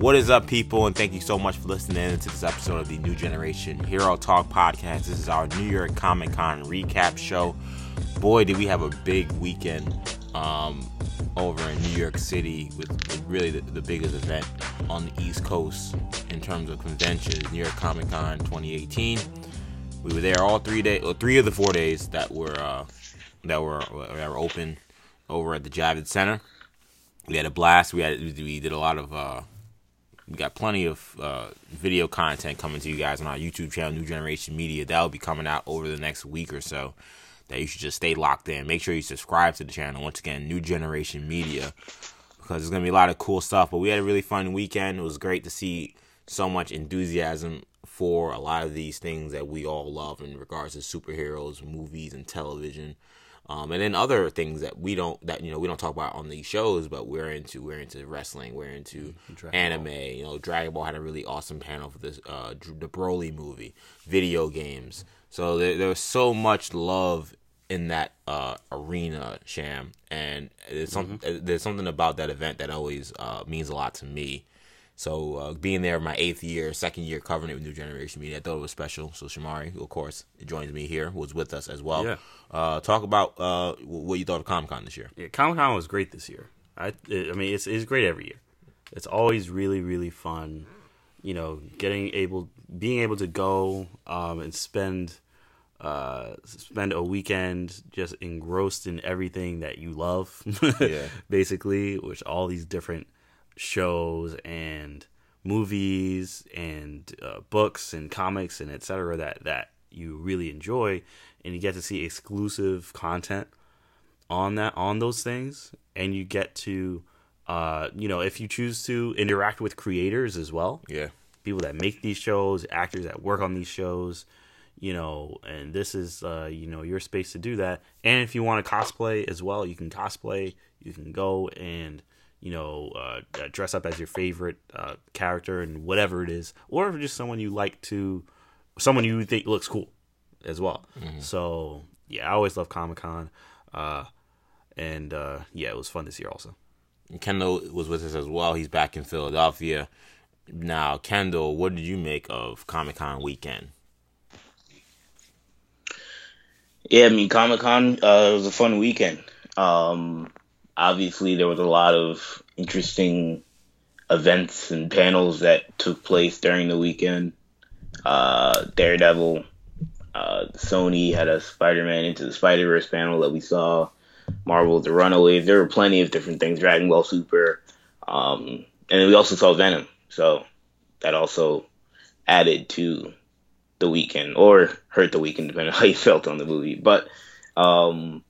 What is up, people? And thank you so much for listening to this episode of the New Generation Hero Talk podcast. This is our New York Comic Con recap show. Boy, did we have a big weekend um, over in New York City with, really the, the, biggest event on the East Coast in terms of conventions, New York Comic Con 2018. We were there all three days, or three of the four days that were uh, that were that were open over at the Javits Center. We had a blast. We had we did a lot of uh, we got plenty of uh, video content coming to you guys on our YouTube channel, New Generation Media. That will be coming out over the next week or so. That you should just stay locked in. Make sure you subscribe to the channel. Once again, New Generation Media, because there's gonna be a lot of cool stuff. But we had a really fun weekend. It was great to see so much enthusiasm for a lot of these things that we all love in regards to superheroes, movies, and television. Um, and then other things that we don't that you know we don't talk about on these shows, but we're into we're into wrestling, we're into Dragon anime. Ball. You know, Dragon Ball had a really awesome panel for this uh, the Broly movie, video games. So there, there was so much love in that uh, arena, Sham, and there's something mm-hmm. there's something about that event that always uh, means a lot to me. So uh, being there my eighth year, second year covering it with New Generation Media, I thought it was special. So Shamari, who of course joins me here, was with us as well. Yeah. Uh, talk about uh, what you thought of Comic Con this year. Yeah, Comic Con was great this year. I, I mean, it's it's great every year. It's always really really fun. You know, getting able, being able to go um, and spend uh, spend a weekend just engrossed in everything that you love, yeah. basically, which all these different shows and movies and uh, books and comics and etc. that that you really enjoy, and you get to see exclusive content on that on those things, and you get to, uh, you know, if you choose to interact with creators as well, yeah, people that make these shows, actors that work on these shows, you know, and this is uh, you know your space to do that. And if you want to cosplay as well, you can cosplay. You can go and you know, uh, uh, dress up as your favorite uh, character and whatever it is, or just someone you like to, someone you think looks cool as well. Mm-hmm. So yeah, I always love Comic Con, uh, and uh, yeah, it was fun this year also. Kendall was with us as well. He's back in Philadelphia now. Kendall, what did you make of Comic Con weekend? Yeah, I mean Comic Con uh, was a fun weekend. Um, obviously there was a lot of interesting events and panels that took place during the weekend. Uh, Daredevil, uh, Sony had a Spider-Man into the Spider-Verse panel that we saw. Marvel, The Runaways. There were plenty of different things. Dragon Ball Super, um, and we also saw Venom. So that also added to the weekend, or hurt the weekend, depending on how you felt on the movie. But um,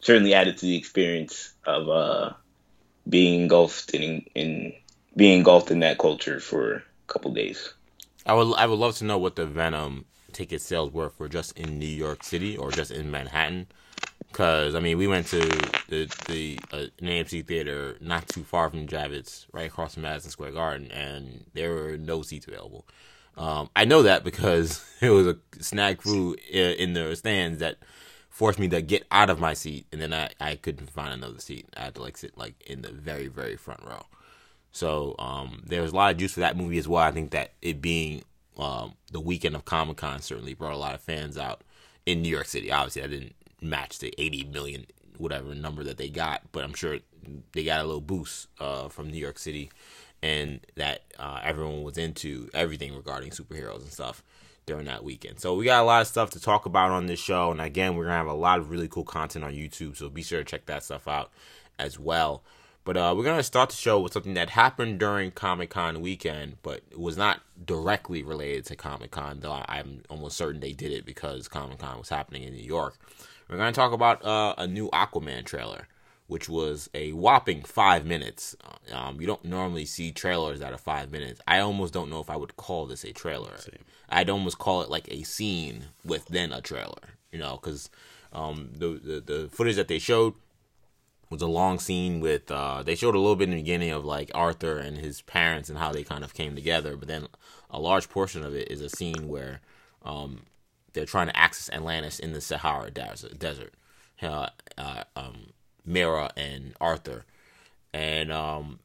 certainly added to the experience of uh, being engulfed in, in being engulfed in that culture for a couple days. I would I would love to know what the Venom ticket sales were for just in New York City or just in Manhattan. Because I mean, we went to the the uh, AMC theater not too far from Javits, right across from Madison Square Garden, and there were no seats available. Um, I know that because it was a snag crew in the stands that forced me to get out of my seat, and then I, I couldn't find another seat. I had to like sit like in the very very front row. So um, there was a lot of juice for that movie as well. I think that it being um, the weekend of Comic Con certainly brought a lot of fans out in New York City. Obviously, I didn't match the 80 million whatever number that they got, but I'm sure they got a little boost uh, from New York City, and that uh, everyone was into everything regarding superheroes and stuff during that weekend. So we got a lot of stuff to talk about on this show, and again, we're gonna have a lot of really cool content on YouTube. So be sure to check that stuff out as well. But uh, we're gonna start the show with something that happened during Comic Con weekend, but it was not directly related to Comic Con. Though I'm almost certain they did it because Comic Con was happening in New York. We're gonna talk about uh, a new Aquaman trailer which was a whopping five minutes. Um, you don't normally see trailers that are five minutes. I almost don't know if I would call this a trailer. Same. I'd almost call it like a scene with then a trailer, you know, because um, the, the, the footage that they showed was a long scene with. Uh, they showed a little bit in the beginning of like Arthur and his parents and how they kind of came together, but then a large portion of it is a scene where um, they're trying to access Atlantis in the Sahara desert. Uh, uh, um, Mera and Arthur. And um,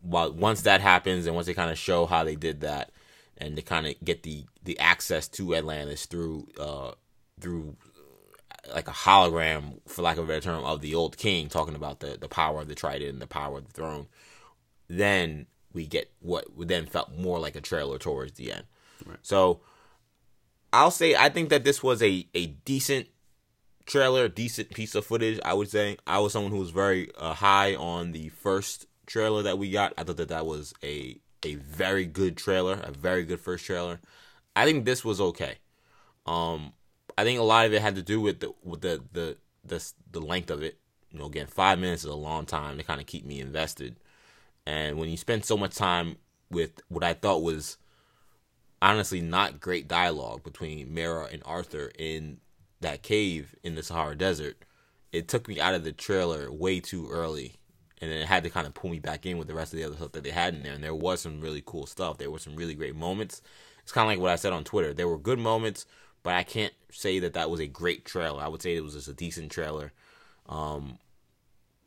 while once that happens and once they kind of show how they did that and they kind of get the the access to Atlantis through uh through like a hologram for lack of a better term of the old king talking about the the power of the trident and the power of the throne then we get what then felt more like a trailer towards the end right. so i'll say i think that this was a a decent trailer decent piece of footage i would say i was someone who was very uh, high on the first trailer that we got i thought that that was a a very good trailer a very good first trailer i think this was okay um I think a lot of it had to do with the with the the the, the length of it. You know, again, five minutes is a long time to kind of keep me invested. And when you spend so much time with what I thought was honestly not great dialogue between Mera and Arthur in that cave in the Sahara Desert, it took me out of the trailer way too early. And then it had to kind of pull me back in with the rest of the other stuff that they had in there. And there was some really cool stuff. There were some really great moments. It's kind of like what I said on Twitter. There were good moments but I can't say that that was a great trailer. I would say it was just a decent trailer. Um,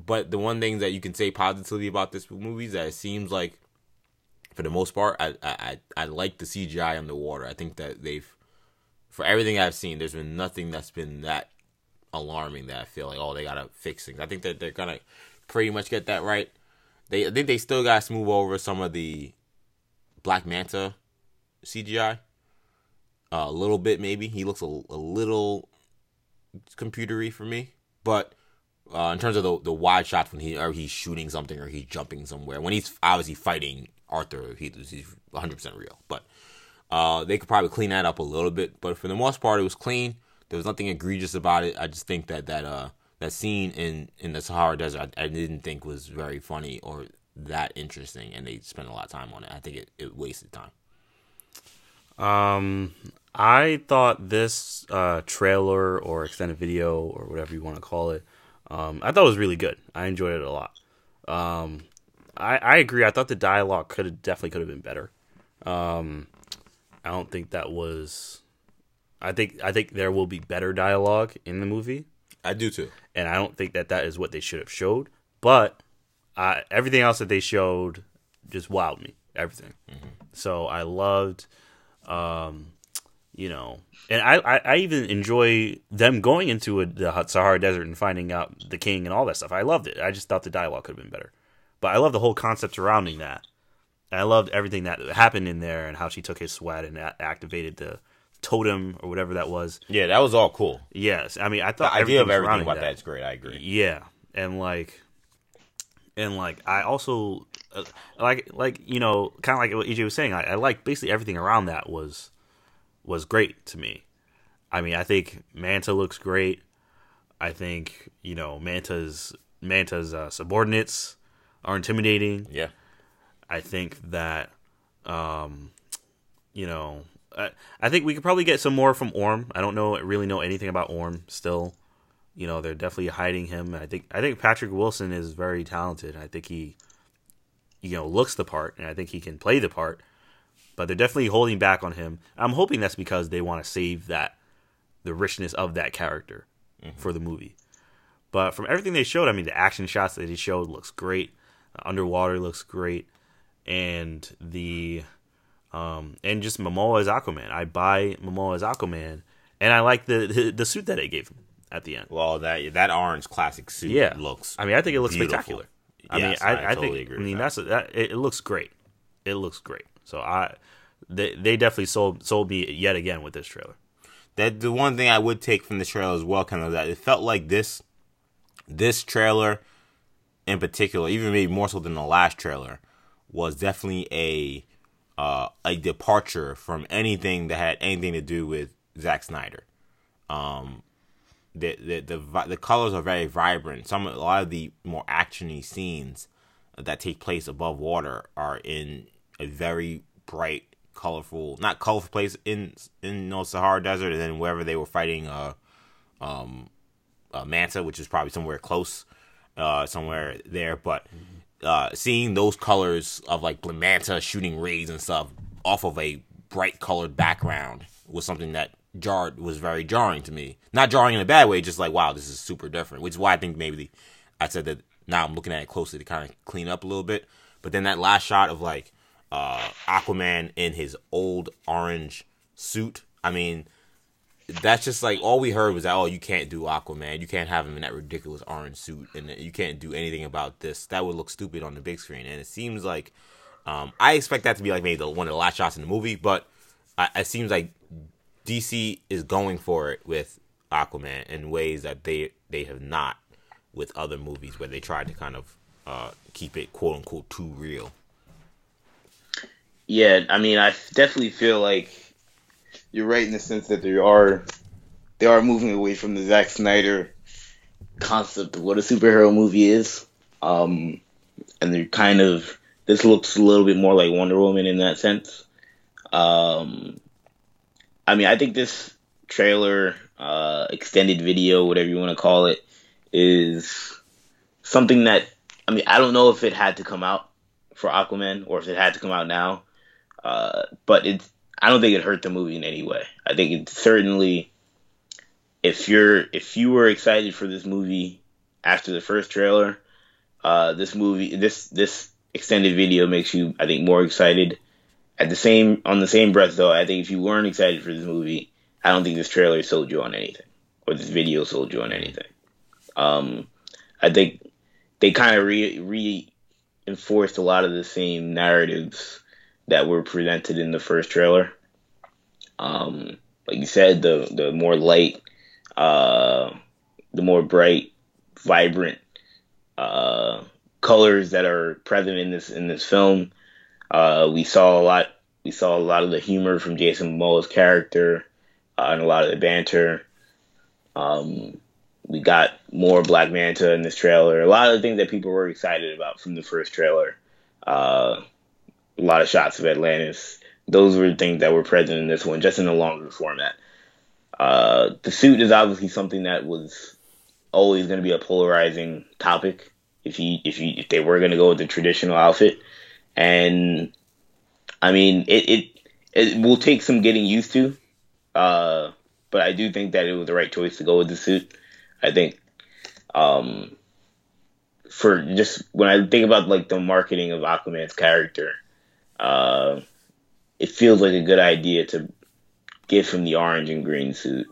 but the one thing that you can say positively about this movie is that it seems like, for the most part, I I I like the CGI underwater. I think that they've, for everything I've seen, there's been nothing that's been that alarming that I feel like oh they gotta fix things. I think that they're gonna pretty much get that right. They I think they still gotta smooth over some of the Black Manta CGI a little bit maybe. He looks a, a little computery for me, but uh, in terms of the the wide shots when he or he's shooting something or he's jumping somewhere when he's obviously fighting Arthur, he, he's 100 percent real. But uh, they could probably clean that up a little bit. But for the most part, it was clean. There was nothing egregious about it. I just think that that uh that scene in in the Sahara Desert I, I didn't think was very funny or that interesting, and they spent a lot of time on it. I think it, it wasted time. Um, I thought this uh, trailer or extended video or whatever you want to call it, um, I thought it was really good. I enjoyed it a lot. Um, I, I agree. I thought the dialogue could definitely could have been better. Um, I don't think that was. I think I think there will be better dialogue in the movie. I do too, and I don't think that that is what they should have showed. But uh, everything else that they showed just wowed me. Everything. Mm-hmm. So I loved. Um, you know, and I, I, I, even enjoy them going into a, the Sahara Desert and finding out the king and all that stuff. I loved it. I just thought the dialogue could have been better, but I love the whole concept surrounding that. And I loved everything that happened in there and how she took his sweat and a- activated the totem or whatever that was. Yeah, that was all cool. Yes, I mean I thought the idea of everything about that is great. I agree. Yeah, and like, and like I also uh, like like you know kind of like what EJ was saying. I, I like basically everything around that was was great to me. I mean, I think Manta looks great. I think you know Manta's Manta's uh, subordinates are intimidating. Yeah. I think that, um, you know, I, I think we could probably get some more from Orm. I don't know really know anything about Orm still. You know, they're definitely hiding him. I think I think Patrick Wilson is very talented. I think he, you know, looks the part, and I think he can play the part but they're definitely holding back on him. I'm hoping that's because they want to save that the richness of that character mm-hmm. for the movie. But from everything they showed, I mean, the action shots that he showed looks great. underwater looks great, and the um, and just Momoa as Aquaman. I buy Momoa as Aquaman, and I like the, the, the suit that they gave him at the end. Well, that that orange classic suit yeah. looks. I mean, I think it looks beautiful. spectacular. I yes, mean, I, I, I totally think. I mean, that. that's that, it, it looks great. It looks great. So I, they they definitely sold sold me yet again with this trailer. That the one thing I would take from the trailer as well, kind of that it felt like this, this trailer, in particular, even maybe more so than the last trailer, was definitely a uh, a departure from anything that had anything to do with Zack Snyder. Um, the the the, the colors are very vibrant. Some a lot of the more actiony scenes that take place above water are in a very bright, colorful, not colorful place in in you know, Sahara Desert, and then wherever they were fighting, uh, um, uh, Manta, which is probably somewhere close, uh, somewhere there. But uh, seeing those colors of like Manta shooting rays and stuff off of a bright colored background was something that jarred was very jarring to me. Not jarring in a bad way, just like wow, this is super different. Which is why I think maybe I said that now I'm looking at it closely to kind of clean up a little bit. But then that last shot of like uh, Aquaman in his old orange suit. I mean, that's just like all we heard was that oh you can't do Aquaman, you can't have him in that ridiculous orange suit, and you can't do anything about this. That would look stupid on the big screen. And it seems like um, I expect that to be like maybe the, one of the last shots in the movie, but uh, it seems like DC is going for it with Aquaman in ways that they they have not with other movies where they tried to kind of uh, keep it quote unquote too real. Yeah, I mean, I definitely feel like you're right in the sense that they are they are moving away from the Zack Snyder concept of what a superhero movie is, um, and they're kind of this looks a little bit more like Wonder Woman in that sense. Um, I mean, I think this trailer, uh, extended video, whatever you want to call it, is something that I mean, I don't know if it had to come out for Aquaman or if it had to come out now. Uh, but it's I don't think it hurt the movie in any way. I think it certainly if you're if you were excited for this movie after the first trailer, uh, this movie this this extended video makes you I think more excited. At the same on the same breath though, I think if you weren't excited for this movie, I don't think this trailer sold you on anything or this video sold you on anything. Um, I think they kind of re reinforced a lot of the same narratives that were presented in the first trailer. Um, like you said, the the more light, uh, the more bright, vibrant uh, colors that are present in this in this film. Uh, we saw a lot. We saw a lot of the humor from Jason Momoa's character uh, and a lot of the banter. Um, we got more Black Manta in this trailer. A lot of the things that people were excited about from the first trailer. A lot of shots of Atlantis. Those were things that were present in this one, just in a longer format. Uh, the suit is obviously something that was always going to be a polarizing topic if you if you if they were going to go with the traditional outfit, and I mean it it it will take some getting used to, uh, but I do think that it was the right choice to go with the suit. I think um, for just when I think about like the marketing of Aquaman's character, uh, it feels like a good idea to give him the orange and green suit,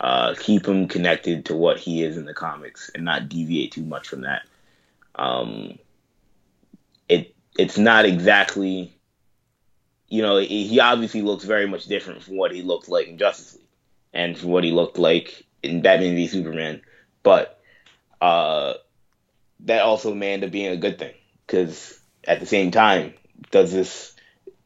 uh, keep him connected to what he is in the comics, and not deviate too much from that. Um, it it's not exactly, you know, he obviously looks very much different from what he looked like in Justice League, and from what he looked like in Batman v Superman, but uh, that also may end up being a good thing because at the same time, does this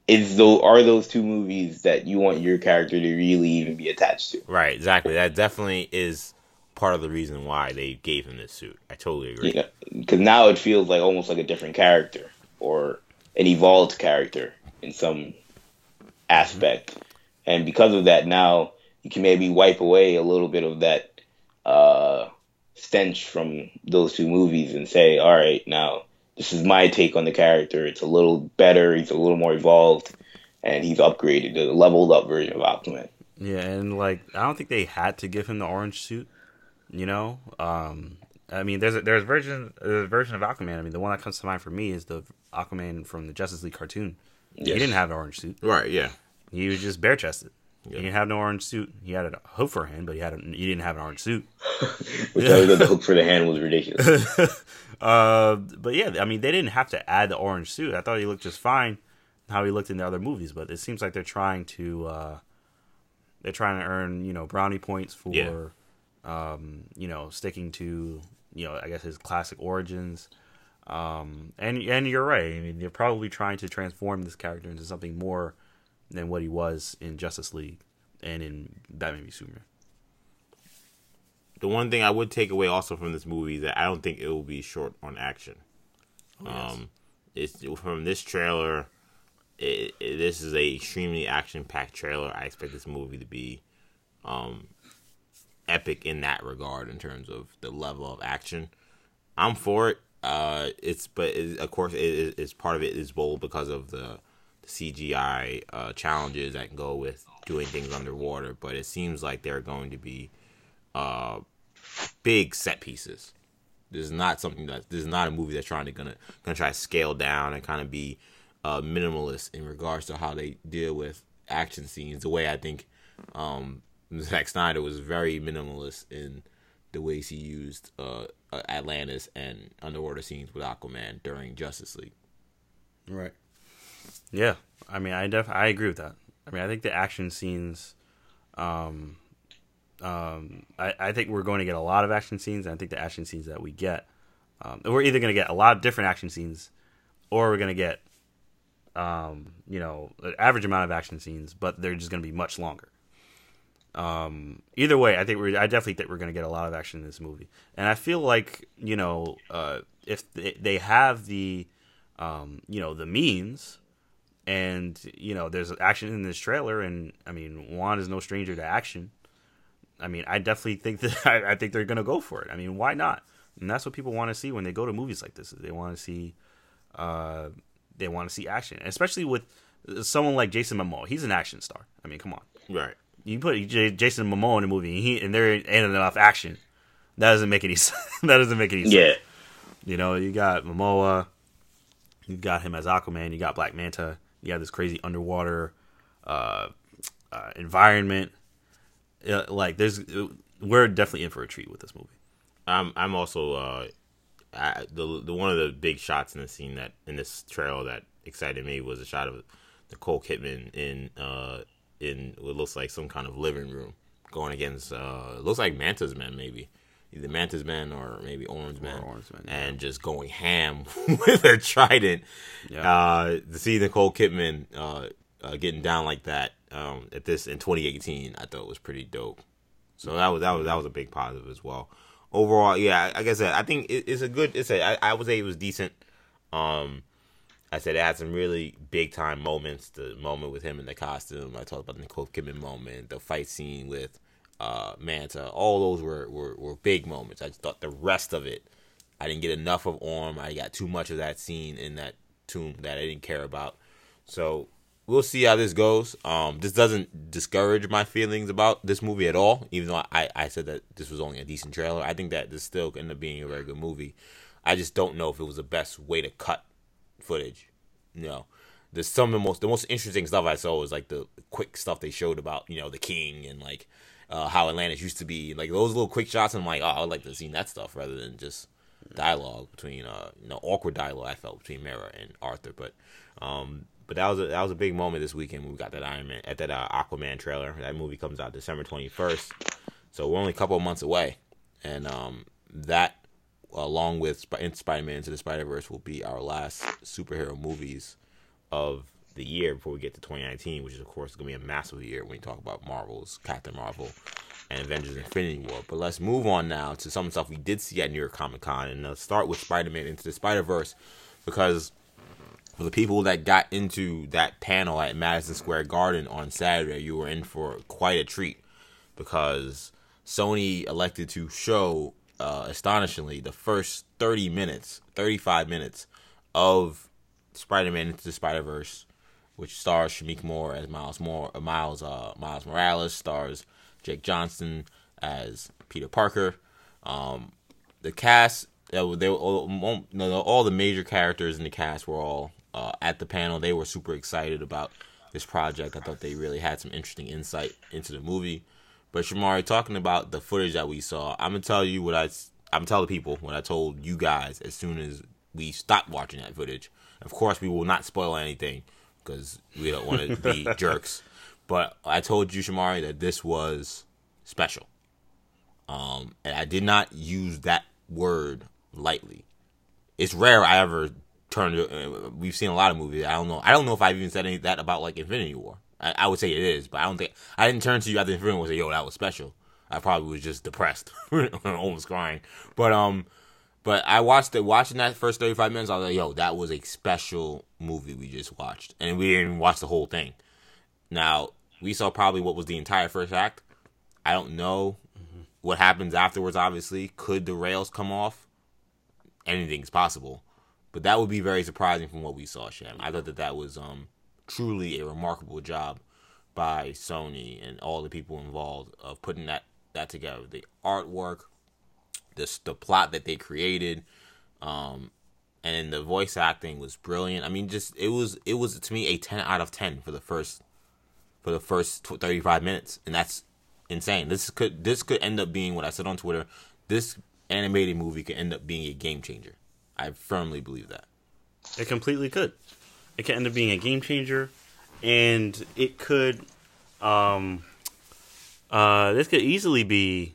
is though are those two movies that you want your character to really even be attached to? Right, exactly. That definitely is part of the reason why they gave him this suit. I totally agree. Yeah, because now it feels like almost like a different character or an evolved character in some aspect, mm-hmm. and because of that, now you can maybe wipe away a little bit of that uh, stench from those two movies and say, all right, now this is my take on the character. It's a little better. He's a little more evolved, and he's upgraded, the leveled up version of Aquaman. Yeah, and like I don't think they had to give him the orange suit. You know, um, I mean, there's a, there's a version there's a version of Aquaman. I mean, the one that comes to mind for me is the Aquaman from the Justice League cartoon. Yes. He didn't have an orange suit. Right. Yeah. He was just bare chested. He didn't have no orange suit. He had a hook for a hand, but he had a, he didn't have an orange suit. Which I thought the hook for the hand was ridiculous. uh, but yeah, I mean, they didn't have to add the orange suit. I thought he looked just fine how he looked in the other movies, but it seems like they're trying to uh, they're trying to earn you know brownie points for yeah. um, you know sticking to you know I guess his classic origins. Um, and and you're right. I mean, they're probably trying to transform this character into something more than what he was in Justice League and in Batman v Superman. The one thing I would take away also from this movie is that I don't think it will be short on action. Oh, yes. Um, it's from this trailer. It, it, this is a extremely action-packed trailer. I expect this movie to be um, epic in that regard in terms of the level of action. I'm for it. Uh, it's but it, of course it is part of it is bold because of the CGI uh, challenges that go with doing things underwater, but it seems like they're going to be uh, big set pieces This is not something that this is not a movie that's trying to gonna gonna try to scale down and kind of be uh, minimalist in regards to how they deal with action scenes. The way I think um, Zack Snyder was very minimalist in the ways he used uh, Atlantis and underwater scenes with Aquaman during Justice League. Right. Yeah, I mean, I def I agree with that. I mean, I think the action scenes, um, um, I, I think we're going to get a lot of action scenes. And I think the action scenes that we get, um, we're either going to get a lot of different action scenes, or we're going to get, um, you know, an average amount of action scenes, but they're just going to be much longer. Um, either way, I think we I definitely think we're going to get a lot of action in this movie, and I feel like you know, uh, if they, they have the, um, you know, the means and you know there's action in this trailer and i mean Wan is no stranger to action. I mean i definitely think that i, I think they're gonna go for it. I mean why not? And that's what people want to see when they go to movies like this they want to see uh they want to see action especially with someone like jason momoa. He's an action star. I mean come on. Right. you put J- jason momoa in a movie and, he, and there ain't enough action that doesn't make any sense. That doesn't make any sense. Yeah. you know, you got Momoa, you got him as Aquaman, you got Black Manta, you have this crazy underwater uh, uh, environment. Uh, like, there's we're definitely in for a treat with this movie. I'm I'm also uh, I, the the one of the big shots in the scene that in this trail that excited me was a shot of Nicole Kidman in uh in what looks like some kind of living room going against uh looks like Manta's Men maybe either Mantis Man or maybe Orange Man, Orange Man, yeah. and just going ham with a trident. Yeah. Uh, to see Nicole Kidman uh, uh, getting down like that um, at this in 2018, I thought was pretty dope. So that was that was that was a big positive as well. Overall, yeah, like I said, I think it, it's a good. It's a. I, I would say it was decent. Um, I said it had some really big time moments. The moment with him in the costume. I talked about the Nicole Kidman moment. The fight scene with uh, Manta. All those were, were were big moments. I thought the rest of it, I didn't get enough of Orm. I got too much of that scene in that tomb that I didn't care about. So we'll see how this goes. Um, this doesn't discourage my feelings about this movie at all, even though I, I said that this was only a decent trailer. I think that this still ended up being a very good movie. I just don't know if it was the best way to cut footage. You know, the some of the most the most interesting stuff I saw was like the quick stuff they showed about you know the king and like uh, how Atlantis used to be, like those little quick shots. and I'm like, oh, I would like to see that stuff rather than just dialogue between uh you know awkward dialogue I felt between Mera and Arthur. But um but that was a that was a big moment this weekend when we got that Iron Man at that uh, Aquaman trailer. That movie comes out December 21st, so we're only a couple of months away, and um that along with Sp- in Spider-Man into the Spider-Verse will be our last superhero movies of the year before we get to 2019, which is of course going to be a massive year when you talk about Marvel's Captain Marvel and Avengers Infinity War. But let's move on now to some stuff we did see at New York Comic Con, and let's start with Spider-Man into the Spider-Verse because for the people that got into that panel at Madison Square Garden on Saturday, you were in for quite a treat because Sony elected to show uh, astonishingly the first 30 minutes, 35 minutes of Spider-Man into the Spider-Verse, which stars Shameik Moore as Miles Moore, uh, Miles uh, Miles Morales, stars Jake Johnson as Peter Parker. Um, the cast, they were, they were all, all the major characters in the cast were all uh, at the panel. They were super excited about this project. I thought they really had some interesting insight into the movie. But Shamari, talking about the footage that we saw, I'm gonna tell you what I, I'm telling people what I told you guys as soon as we stopped watching that footage. Of course, we will not spoil anything because we don't want to be jerks. But I told you, Shamari, that this was special. Um, and I did not use that word lightly. It's rare I ever turn to. Uh, we've seen a lot of movies. I don't know. I don't know if I've even said any that about like Infinity War. I, I would say it is, but I don't think I didn't turn to you after Infinity War and say, "Yo, that was special." I probably was just depressed, almost crying. But um, but I watched it. Watching that first thirty five minutes, I was like, "Yo, that was a special movie we just watched," and we didn't watch the whole thing. Now we saw probably what was the entire first act. I don't know what happens afterwards. Obviously, could the rails come off? Anything's possible, but that would be very surprising from what we saw. Shem, I thought that that was um truly a remarkable job by Sony and all the people involved of putting that that together. The artwork, this the plot that they created, um, and the voice acting was brilliant. I mean, just it was it was to me a ten out of ten for the first for the first thirty five minutes, and that's insane. This could this could end up being what I said on Twitter. This animated movie could end up being a game changer. I firmly believe that. It completely could. It could end up being a game changer, and it could. Um, uh, this could easily be.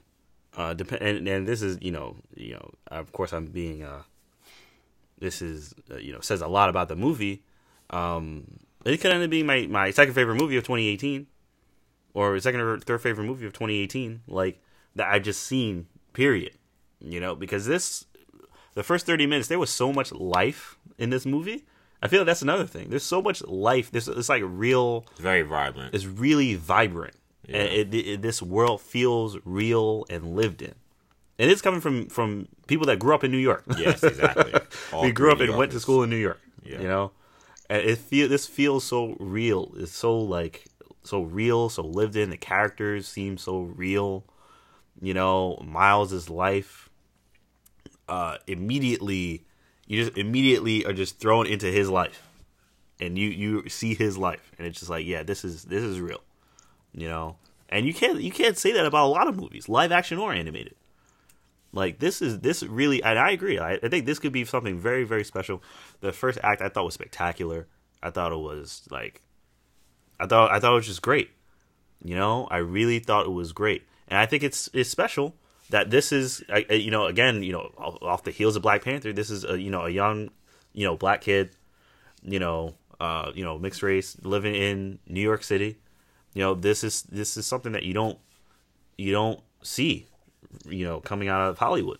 Uh, depend and, and this is you know you know of course I'm being uh. This is uh, you know says a lot about the movie. Um, it could end up being my my second favorite movie of 2018, or second or third favorite movie of 2018. Like that I've just seen. Period. You know because this the first 30 minutes there was so much life in this movie i feel like that's another thing there's so much life there's it's like real It's very vibrant. it's really vibrant and it, it, this world feels real and lived in. And it's coming from from people that grew up in new york. Yes, exactly. We grew up three and went to school in new york Yeah. you know? And it feel this feels so real. It's so like so real so lived in. The characters seem so real. You know miles's life uh immediately you just immediately are just thrown into his life. And you you see his life. And it's just like yeah this is this is real you know? And you can't you can't say that about a lot of movies live action or animated. Like this is this really and i agree I, I think this could be something very very special. The first act i thought was spectacular. I thought it was like i thought i thought it was just great. You know? I really thought it was great. And i think it's it's special that this is I- you know again you know off the heels of black panther this is a you know a young you know black kid you know uh you know mixed race living in new york city you know this is this is something that you don't you don't see you know coming out of hollywood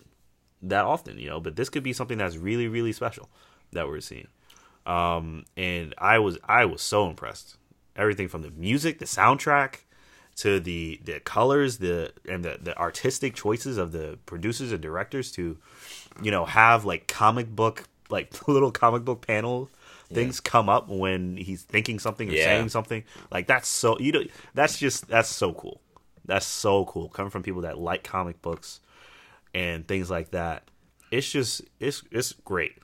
that often you know but this could be something that's really really special that we're seeing. Um and i was i was so impressed. Everything from the music the soundtrack to the the colors the and the the artistic choices of the producers and directors to you know have like comic book like little comic book panel things come up when he's thinking something or Yeah. saying something like that's so you know that's just that's so cool. That's so cool coming from people that like comic books and things like that. It's just it's it's great.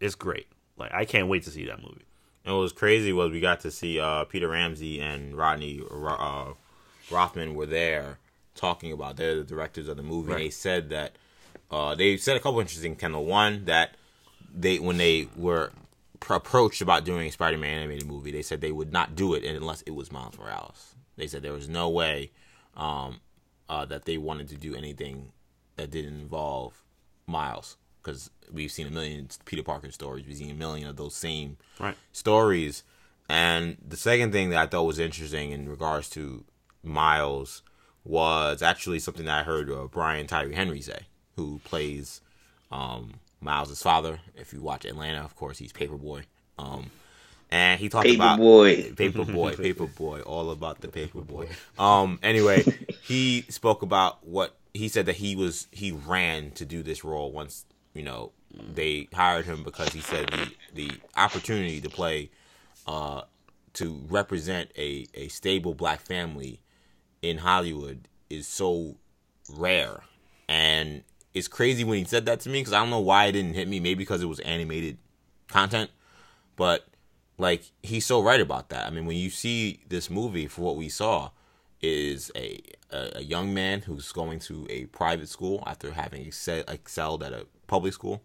It's great. Like i can't wait to see that movie. And what was crazy was we got to see uh, Peter Ramsey and Rodney uh, Rothman were there talking about they're the directors of the movie. And they said that uh, they said a couple interesting Kendall. One that they when they were approached about doing a Spider-Man animated movie, they said they would not do it unless it was Miles Morales. They said there was no way um, uh, that they wanted to do anything that didn't involve Miles because we've seen a million Peter Parker stories. We've seen a million of those same Right. stories. And the second thing that I thought was interesting in regards to Miles was actually something that I heard uh, Brian Tyree Henry say, who plays um, Miles' father. If you watch Atlanta, of course, he's Paperboy. Um, and he talked about Paperboy. paper boy, paper boy, all about the paper boy. Um. Anyway, he spoke about what he said that he was he ran to do this role once you know they hired him because he said the the opportunity to play, uh, to represent a a stable black family in Hollywood is so rare, and it's crazy when he said that to me because I don't know why it didn't hit me. Maybe because it was animated content, but like he's so right about that. I mean, when you see this movie for what we saw is a a, a young man who's going to a private school after having excel, excelled at a public school.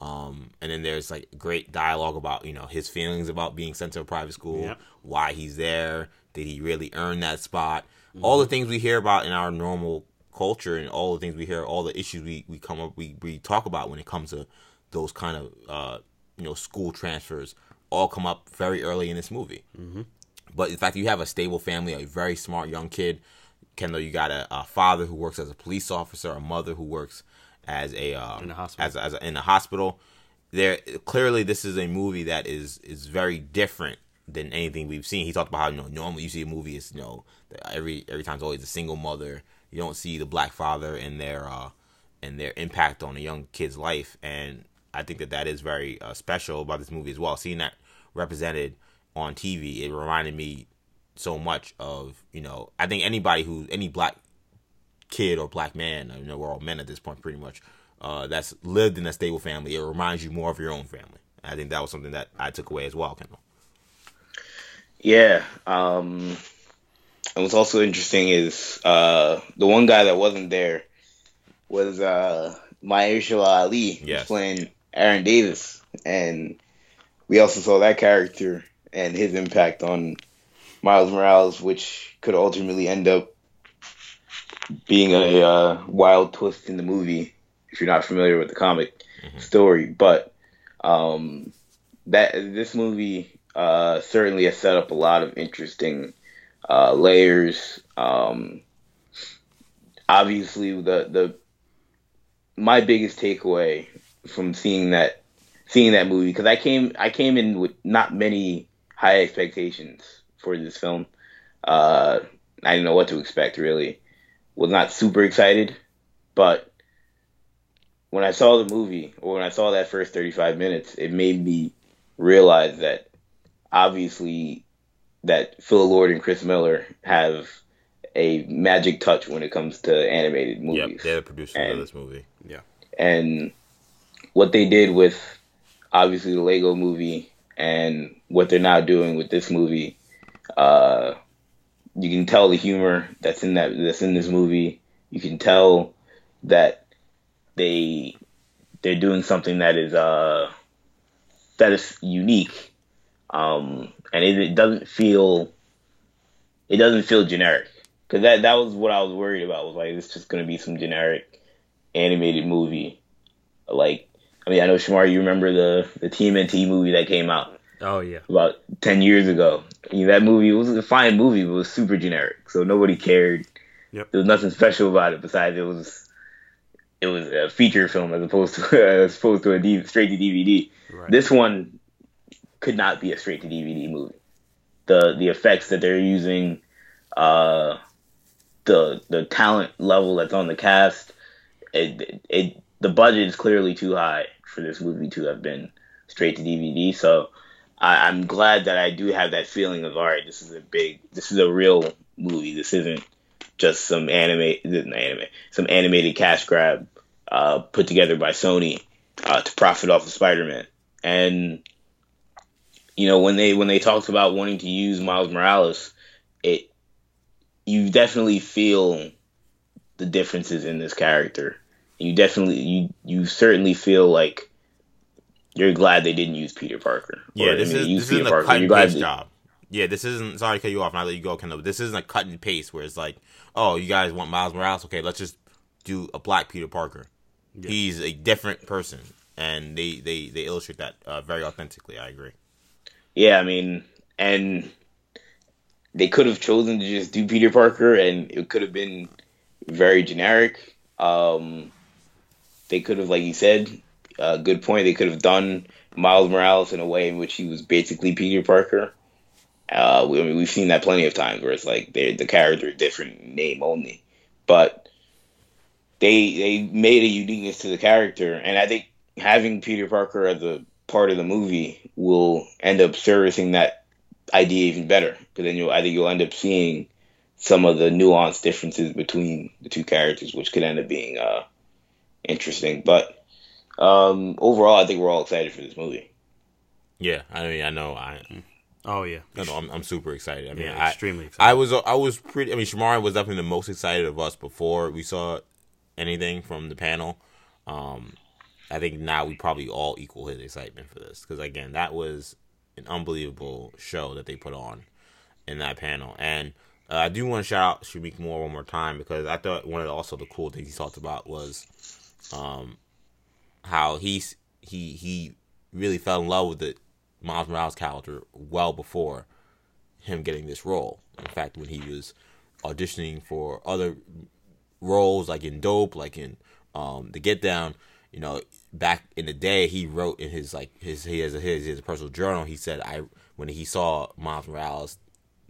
Um, and then there's like great dialogue about you know his feelings about being sent to a private school, Yep. why he's there, did he really earn that spot, all the things we hear about in our normal culture, and all the things we hear, all the issues we, we come up we, we talk about when it comes to those kind of uh, you know school transfers, all come up very early in this movie. Mm-hmm. But in fact, you have a stable family, a very smart young kid. Kendall, you got a, a father who works as a police officer, a mother who works as a uh, In the hospital. as a, as a, in the hospital. There clearly, this is a movie that is is very different than anything we've seen. He talked about how you know normally you see a movie is you know every every time it's always a single mother. You don't see the black father and their uh their impact on a young kid's life, and I think that that is very uh, special about this movie as well. Seeing that represented on TV, it reminded me so much of you know I think anybody who any black kid or black man. You know, we're all men at this point, pretty much. Uh, that's lived in a stable family. It reminds you more of your own family. I think that was something that I took away as well, Kendall. Yeah. Um, and what's also interesting is uh, the one guy that wasn't there was uh, Mahershala Ali Yes. playing Aaron Davis, and we also saw that character and his impact on Miles Morales, which could ultimately end up being a uh, wild twist in the movie if you're not familiar with the comic story. But um, that this movie uh, certainly has set up a lot of interesting uh, layers. Um, obviously, the the my biggest takeaway from seeing that seeing that movie because I came I came in with not many high expectations for this film. Uh, I didn't know what to expect really. Was not super excited, but when I saw the movie or when I saw that first 35 minutes, it made me realize that obviously that Phil Lord and Chris Miller have a magic touch when it comes to animated movies Yep, they're the producers of this movie. Yeah, and what they did with obviously the Lego movie and what they're now doing with this movie, uh, you can tell the humor that's in that that's in this movie. You can tell that they they're doing something that is uh that is unique, um, and it, it doesn't feel it doesn't feel generic because that that was what I was worried about. Was like it's just gonna be some generic animated movie. Like, I mean, I know Shamar, you remember the the TMNT movie that came out Oh yeah. about ten years ago. I mean, that movie was a fine movie, but it was super generic, so nobody cared. Yep. There was nothing special about it besides it was it was a feature film as opposed to as opposed to a D, straight to DVD. Right. This one could not be a straight to DVD movie. The the effects that they're using, uh, the the talent level that's on the cast, it, it the budget is clearly too high for this movie to have been straight to DVD. So I, I'm glad that I do have that feeling of all right, this is a big, this is a real movie. This isn't just some anime, anime, some animated cash grab uh, put together by Sony uh, to profit off of Spider-Man. And you know when they when they talked about wanting to use Miles Morales, it you definitely feel the differences in this character. You definitely you you certainly feel like you're glad they didn't use Peter Parker. Yeah, Or, this I mean, is they used this isn't Peter a Parker. cut You're and paste they- job. Yeah, this isn't. Sorry to cut you off. Not let you go, Kendall. But this isn't a cut and paste where it's like, oh, you guys want Miles Morales? Okay, let's just do a black Peter Parker. Yeah. He's a different person, and they they they illustrate that uh, very authentically. I agree. Yeah, I mean, and they could have chosen to just do Peter Parker, and it could have been very generic. Um, they could have, like you said, uh, good point. They could have done Miles Morales in a way in which he was basically Peter Parker. Uh, we, I mean, we've seen that plenty of times where it's like the character different name only, but they they made a uniqueness to the character, and I think having Peter Parker as a part of the movie will end up servicing that idea even better because then you'll I think you'll end up seeing some of the nuanced differences between the two characters, which could end up being uh, interesting. But um, overall, I think we're all excited for this movie. Yeah, I mean, I know. I, Oh yeah. I know I'm, I'm super excited. I mean, Yeah, I, extremely excited. I was I was pretty. I mean, Shamari was definitely the most excited of us before we saw anything from the panel. Um, I think now we probably all equal his excitement for this because again, that was an unbelievable show that they put on in that panel, and uh, I do want to shout out Shameik Moore one more time because I thought one of the, also the cool things he talked about was, um, how he's he he really fell in love with the Miles Morales character well before him getting this role. In fact, when he was auditioning for other roles, like in Dope, like in um, The Get Down, you know, back in the day, he wrote in his like his he has a his his personal journal. He said, "I when he saw Miles Morales,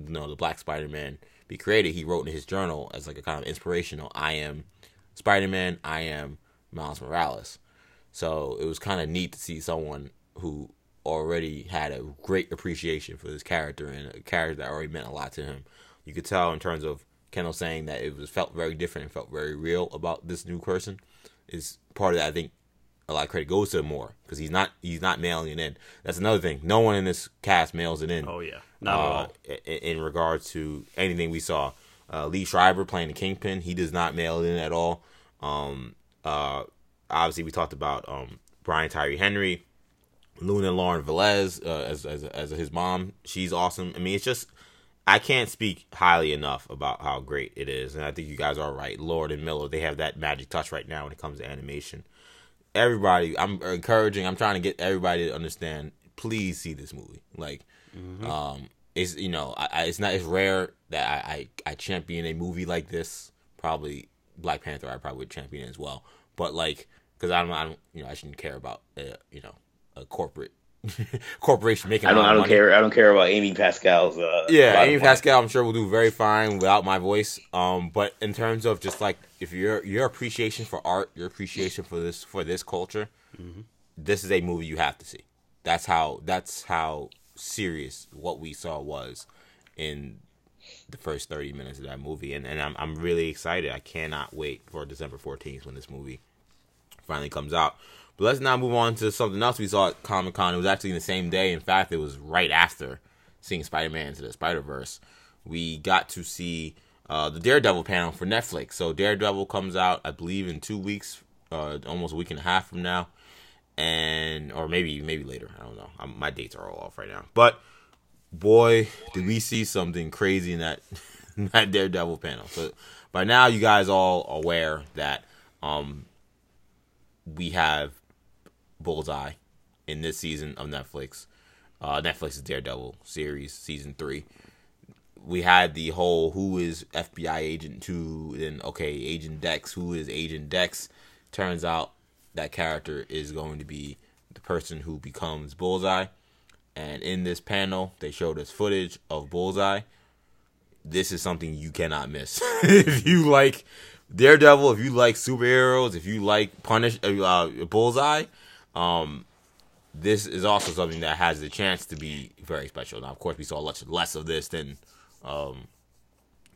you know, the Black Spider Man be created, he wrote in his journal as like a kind of inspirational. I am Spider Man. I am Miles Morales." So it was kind of neat to see someone who already had a great appreciation for this character and a character that already meant a lot to him. You could tell in terms of Kendall saying that it was felt very different and felt very real about this new person is part of that. I think a lot of credit goes to Moore because he's not he's not mailing it in. That's another thing. No one in this cast mails it in. Oh yeah, not at uh, all. in, in regards to anything we saw. Uh, Liev Schreiber playing the Kingpin, he does not mail it in at all. Um, uh, obviously, we talked about um, Brian Tyree Henry, Luna Lauren Velez uh, as, as as his mom. She's awesome. I mean, it's just I can't speak highly enough about how great it is, and I think you guys are right. Lord and Miller, they have that magic touch right now when it comes to animation. Everybody, I'm encouraging. I'm trying to get everybody to understand. Please see this movie. Like, um, it's you know, I, I, it's not. It's rare that I, I I champion a movie like this. Probably Black Panther. I probably would champion it as well. But like, because I don't, I don't, you know, I shouldn't care about, uh, you know, a corporate corporation making. I don't. I don't money. care. I don't care about Amy Pascal's. Uh, Yeah, Amy. Pascal, I'm sure will do very fine without my voice. Um, but in terms of just like if your your appreciation for art, your appreciation for this for this culture, this is a movie you have to see. That's how that's how serious what we saw was in the first 30 minutes of that movie and, and I'm, I'm really excited i cannot wait for december 14th when this movie finally comes out. But let's now move on to something else we saw at comic-con. It was actually the same day. In fact it was right after seeing spider-man into the spider-verse. We got to see uh, the daredevil panel for netflix. So daredevil comes out i believe in two weeks uh, almost a week and a half from now. And or maybe maybe later. I don't know. I my dates are all off right now. But boy, did we see something crazy in that that Daredevil panel. So by now, you guys all aware that um we have Bullseye in this season of Netflix. Uh, Netflix's Daredevil series, season three. We had the whole who is FBI agent two, then okay, Agent Dex, who is Agent Dex? Turns out that character is going to be the person who becomes Bullseye. And in this panel, they showed us footage of Bullseye. This is something you cannot miss. if you like Daredevil, if you like superheroes, if you like Punish uh, Bullseye, um, this is also something that has the chance to be very special. Now, of course, we saw much less of this than um,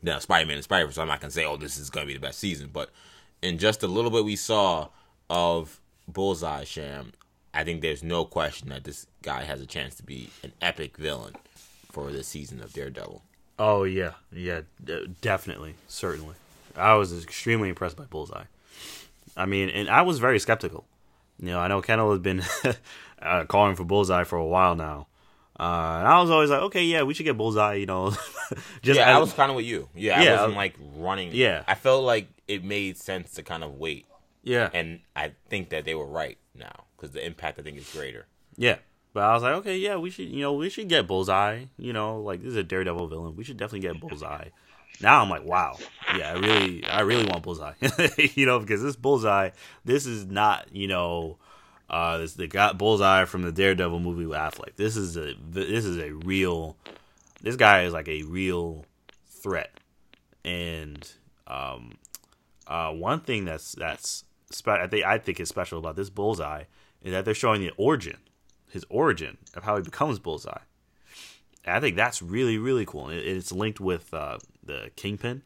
than Spider-Man and Spider-Man, so I'm not gonna say, oh, this is gonna be the best season. But in just a little bit we saw of Bullseye Sham, I think there's no question that this guy has a chance to be an epic villain for this season of Daredevil. Oh yeah, yeah, definitely, certainly. I was extremely impressed by Bullseye. I mean, and I was very skeptical. You know, I know Kendall has been uh, calling for Bullseye for a while now, uh, and I was always like, okay, yeah, we should get Bullseye. You know, just yeah, I was kind of with you. Yeah, Yeah, I wasn't like running. Yeah. I felt like it made sense to kind of wait, yeah, and I think that they were right now because the impact I think is greater. yeah. But I was like, okay, yeah, we should, you know, we should get Bullseye. You know, like this is a Daredevil villain. We should definitely get Bullseye. Now I'm like, wow, yeah, I really, I really want Bullseye. you know, because this Bullseye, this is not, you know, uh, this the got Bullseye from the Daredevil movie with Affleck. This is a, this is a real, this guy is like a real threat. And um, uh, one thing that's that's spe- I think I think is special about this Bullseye is that they're showing the origin, his origin of how he becomes Bullseye. I think that's really really cool. It's linked with uh, the Kingpin,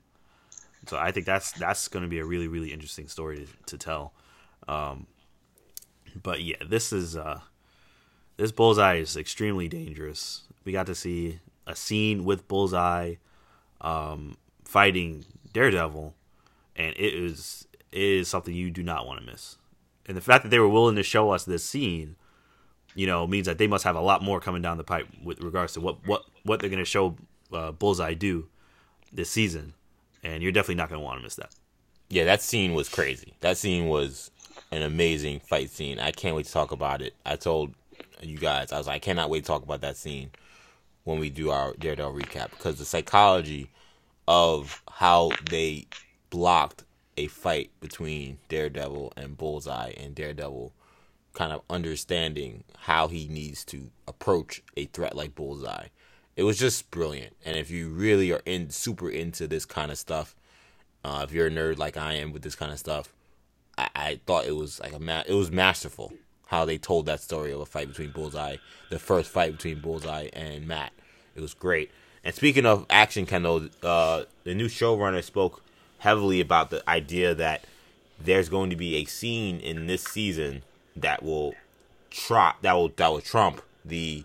so I think that's that's going to be a really really interesting story to, to tell. Um, but yeah, this is uh, this Bullseye is extremely dangerous. We got to see a scene with Bullseye um, fighting Daredevil, and it is it is something you do not want to miss. And the fact that they were willing to show us this scene, you know, means that they must have a lot more coming down the pipe with regards to what what what they're going to show uh, Bullseye do this season. And you're definitely not going to want to miss that. Yeah, that scene was crazy. That scene was an amazing fight scene. I can't wait to talk about it. I told you guys, I was like, I cannot wait to talk about that scene when we do our Daredevil recap because the psychology of how they blocked a fight between Daredevil and Bullseye and Daredevil kind of understanding how he needs to approach a threat like Bullseye. It was just brilliant. And if you really are in super into this kind of stuff, uh, if you're a nerd like I am with this kind of stuff, I, I thought it was like a ma- it was masterful how they told that story of a fight between Bullseye, the first fight between Bullseye and Matt. It was great. And speaking of action, Kendall, uh, the new showrunner spoke heavily about the idea that there's going to be a scene in this season that will trot that will that will trump the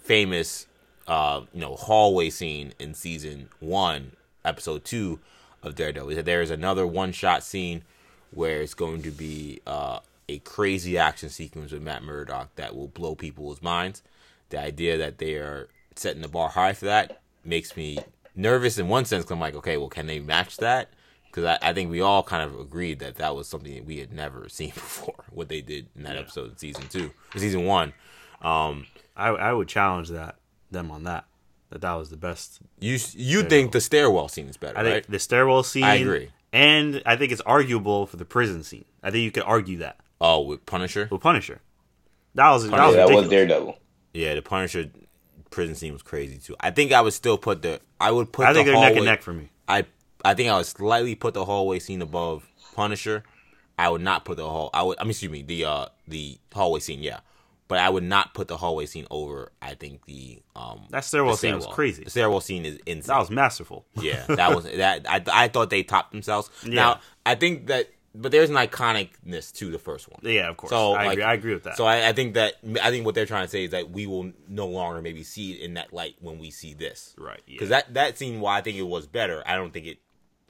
famous uh, you know hallway scene in season one, episode two of Daredevil. There is another one shot scene where it's going to be uh, a crazy action sequence with Matt Murdock that will blow people's minds. The idea that they are setting the bar high for that makes me nervous in one sense. i I'm like, okay, well, can they match that? Because I, I, think we all kind of agreed that that was something that we had never seen before. What they did in that yeah. episode in season two, season one. Um, I I would challenge that them on that. That that was the best. You you think the stairwell scene is better? I right? think the stairwell scene. I agree. And I think it's arguable for the prison scene. I think you could argue that. Oh, with Punisher. With Punisher. That was Punisher, that was, that was Daredevil. Yeah, the Punisher prison scene was crazy too. I think I would still put the I would put I think the they're hallway, neck and neck for me. I I think I would slightly put the hallway scene above Punisher. I would not put the hall. I would. I mean, excuse me. The uh the hallway scene. Yeah, but I would not put the hallway scene over. I think the um that stairwell, scene was crazy. The stairwell scene is insane. That was masterful. Yeah, that was that. I I thought they topped themselves. Yeah. Now I think that, but there's an iconicness to the first one. Yeah, of course. So I, like, agree. I agree with that. So I, I think that I think what they're trying to say is that we will no longer maybe see it in that light when we see this. Right. Because yeah. that that scene, while I think it was better, I don't think it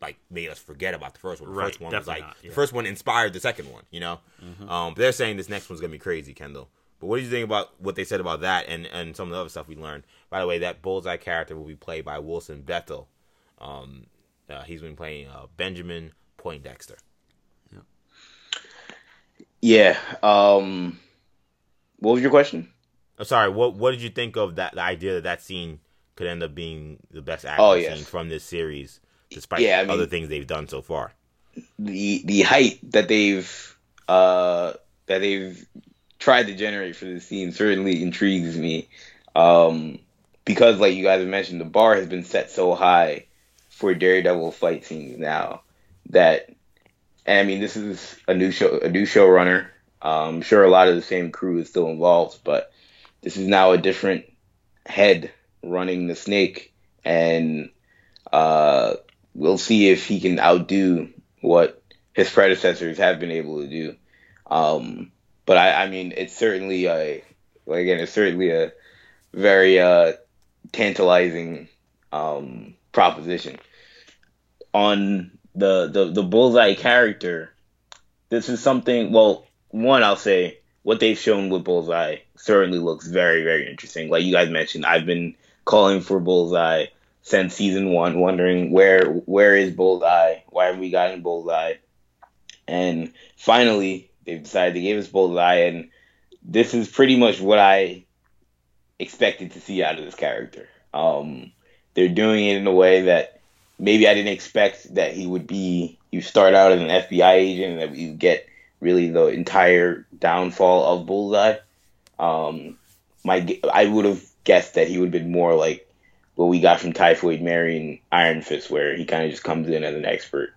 like made us forget about the first one. The right, first one was like not, yeah. the first one inspired the second one. You know. Mm-hmm. Um, they're saying this next one's gonna be crazy, Kendall. But what do you think about what they said about that and, and some of the other stuff we learned? By the way, that Bullseye character will be played by Wilson Bethel. Um, uh, he's been playing uh, Benjamin Poindexter. Yeah. Yeah. Um, what was your question? I'm sorry. What What did you think of that? The idea that that scene could end up being the best action oh, yes. scene from this series, despite yeah, I mean, other things they've done so far. The the height that they've uh, that they've tried to generate for this scene certainly intrigues me. Um, because, like you guys have mentioned, the bar has been set so high for Daredevil fight scenes now that, and I mean, this is a new show, a new showrunner. Um, I'm sure a lot of the same crew is still involved, but this is now a different head running the snake, and uh, we'll see if he can outdo what his predecessors have been able to do. Um, but I, I mean, it's certainly a again, it's certainly a very uh, tantalizing um, proposition. On the, the the bullseye character, this is something. Well, one, I'll say what they've shown with bullseye certainly looks very very interesting. Like you guys mentioned, I've been calling for bullseye since season one, wondering where where is bullseye? Why haven't we gotten bullseye? And finally, they've decided to give us Bullseye, and this is pretty much what I expected to see out of this character. Um, they're doing it in a way that maybe I didn't expect that he would be. You start out as an FBI agent, and that you get really the entire downfall of Bullseye. Um, my I would have guessed that he would have been more like what we got from Typhoid Mary and Iron Fist, where he kind of just comes in as an expert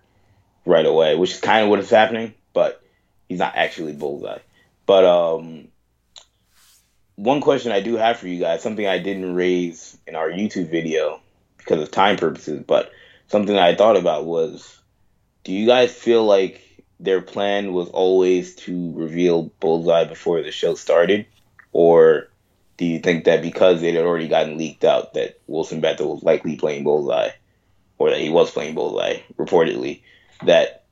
right away, which is kind of what is happening. But he's not actually Bullseye. But um, one question I do have for you guys, something I didn't raise in our YouTube video because of time purposes, but something I thought about was, do you guys feel like their plan was always to reveal Bullseye before the show started, or do you think that because it had already gotten leaked out that Wilson Bethel was likely playing Bullseye, or that he was playing Bullseye reportedly, that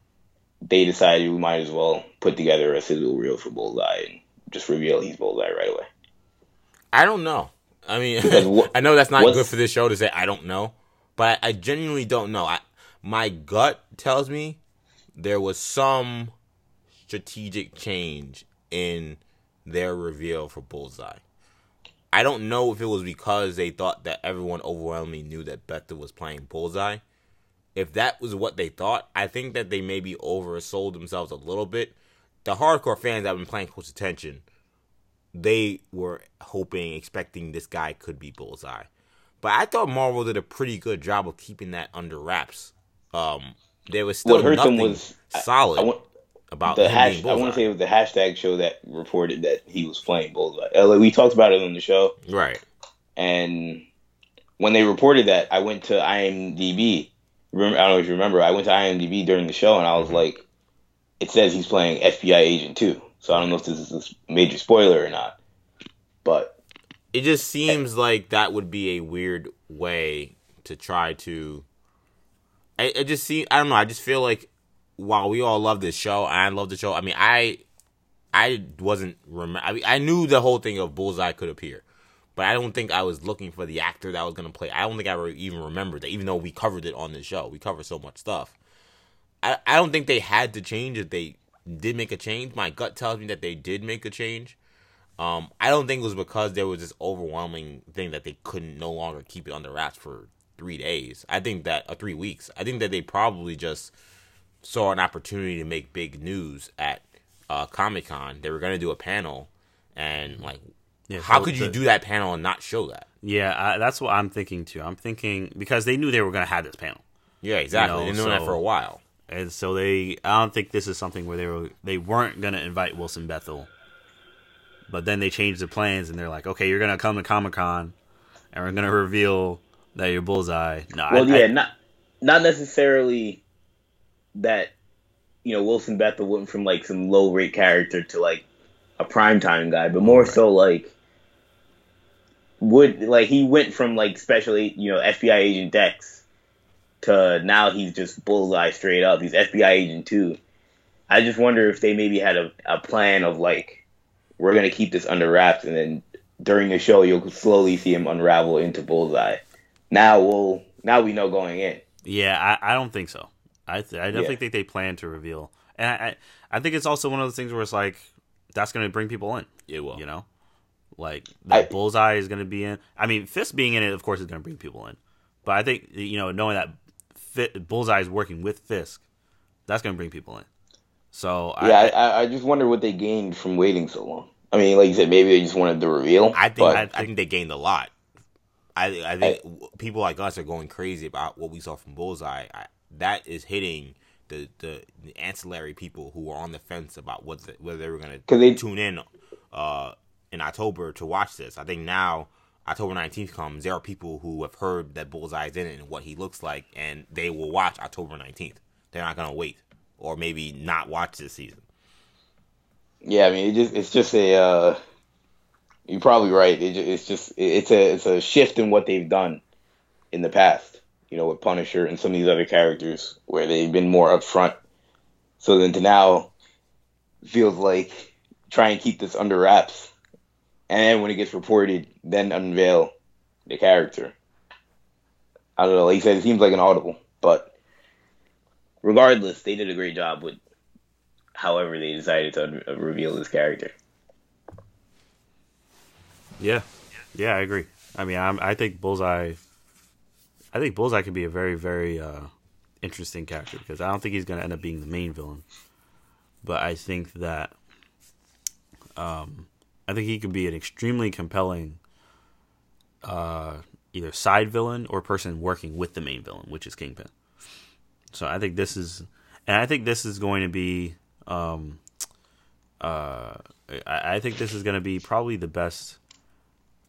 they decided we might as well put together a sizzle reel for Bullseye and just reveal he's Bullseye right away. I don't know. I mean, wh- I know that's not good for this show to say I don't know, but I, I genuinely don't know. I, my gut tells me there was some strategic change in their reveal for Bullseye. I don't know if it was because they thought that everyone overwhelmingly knew that Bethel was playing Bullseye, if that was what they thought, I think that they maybe oversold themselves a little bit. The hardcore fans that have been paying close attention, they were hoping, expecting this guy could be Bullseye. But I thought Marvel did a pretty good job of keeping that under wraps. Um, there was still nothing was, solid I, I want, about the hash. I want to say it was the hashtag show that reported that he was playing Bullseye. Uh, like we talked about it on the show, right? And when they reported that, I went to IMDb. Remember, I don't know if you remember. I went to IMDb during the show, and I was like, "It says he's playing FBI agent too." So I don't know if this is a major spoiler or not, but it just seems like that would be a weird way to try to. I, I just see. I don't know. I just feel like while we all love this show, I love the show. I mean, I I wasn't. I, mean, I knew the whole thing of Bullseye could appear, but I don't think I was looking for the actor that was going to play. I don't think I even remembered that, even though we covered it on the show. We covered so much stuff. I I don't think they had to change it. They did make a change. My gut tells me that they did make a change. Um, I don't think it was because there was this overwhelming thing that they couldn't no longer keep it under wraps for three days. I think that, or three weeks. I think that they probably just saw an opportunity to make big news at uh, Comic Con. They were going to do a panel, and like, yeah, how so could you do that panel and not show that? Yeah, I, that's what I'm thinking too. I'm thinking because they knew they were going to have this panel. Yeah, exactly. You know, They've known so, that for a while, and so they. I don't think this is something where they were they weren't going to invite Wilson Bethel, but then they changed the plans and they're like, okay, you're going to come to Comic Con, and we're going to reveal that you're Bullseye. No, well, I, yeah, I, not not necessarily that you know Wilson Bethel went from like some low rate character to like a prime time guy, but more right. so like would like he went from like special you know FBI agent Dex to now he's just bullseye straight up. He's FBI agent too. I just wonder if they maybe had a, a plan of like we're gonna keep this under wraps and then during the show you'll slowly see him unravel into bullseye. Now we'll now we know going in. Yeah, I, I don't think so. I th- I definitely yeah. think they plan to reveal, and I, I, I think it's also one of those things where it's like that's going to bring people in. It will, you know, like that bullseye is going to be in. I mean, Fisk being in it, of course, is going to bring people in. But I think you know, knowing that Fit, bullseye is working with Fisk, that's going to bring people in. So yeah, I, I, I just wonder what they gained from waiting so long. I mean, like you said, maybe they just wanted the reveal. I think I, I, think they gained a lot. I I think I, people like us are going crazy about what we saw from Bullseye. I, that is hitting the, the, the ancillary people who are on the fence about what the, whether they were going to tune in uh, in October to watch this. I think now October 19th comes, there are people who have heard that Bullseye's in it and what he looks like, and they will watch October 19th. They're not going to wait or maybe not watch this season. Yeah, I mean, it just, it's just a. Uh, you're probably right. It, it's just it's a it's a shift in what they've done in the past you know, with Punisher and some of these other characters where they've been more upfront. So then to now feels like try and keep this under wraps. And when it gets reported, then unveil the character. I don't know, like said, it seems like an audible, but regardless, they did a great job with however they decided to reveal this character. Yeah, yeah, I agree. I mean, I'm, I think Bullseye I think Bullseye could be a very, very uh, interesting character because I don't think he's going to end up being the main villain, but I think that um, I think he could be an extremely compelling uh, either side villain or person working with the main villain, which is Kingpin. So I think this is, and I think this is going to be, um, uh, I, I think this is going to be probably the best,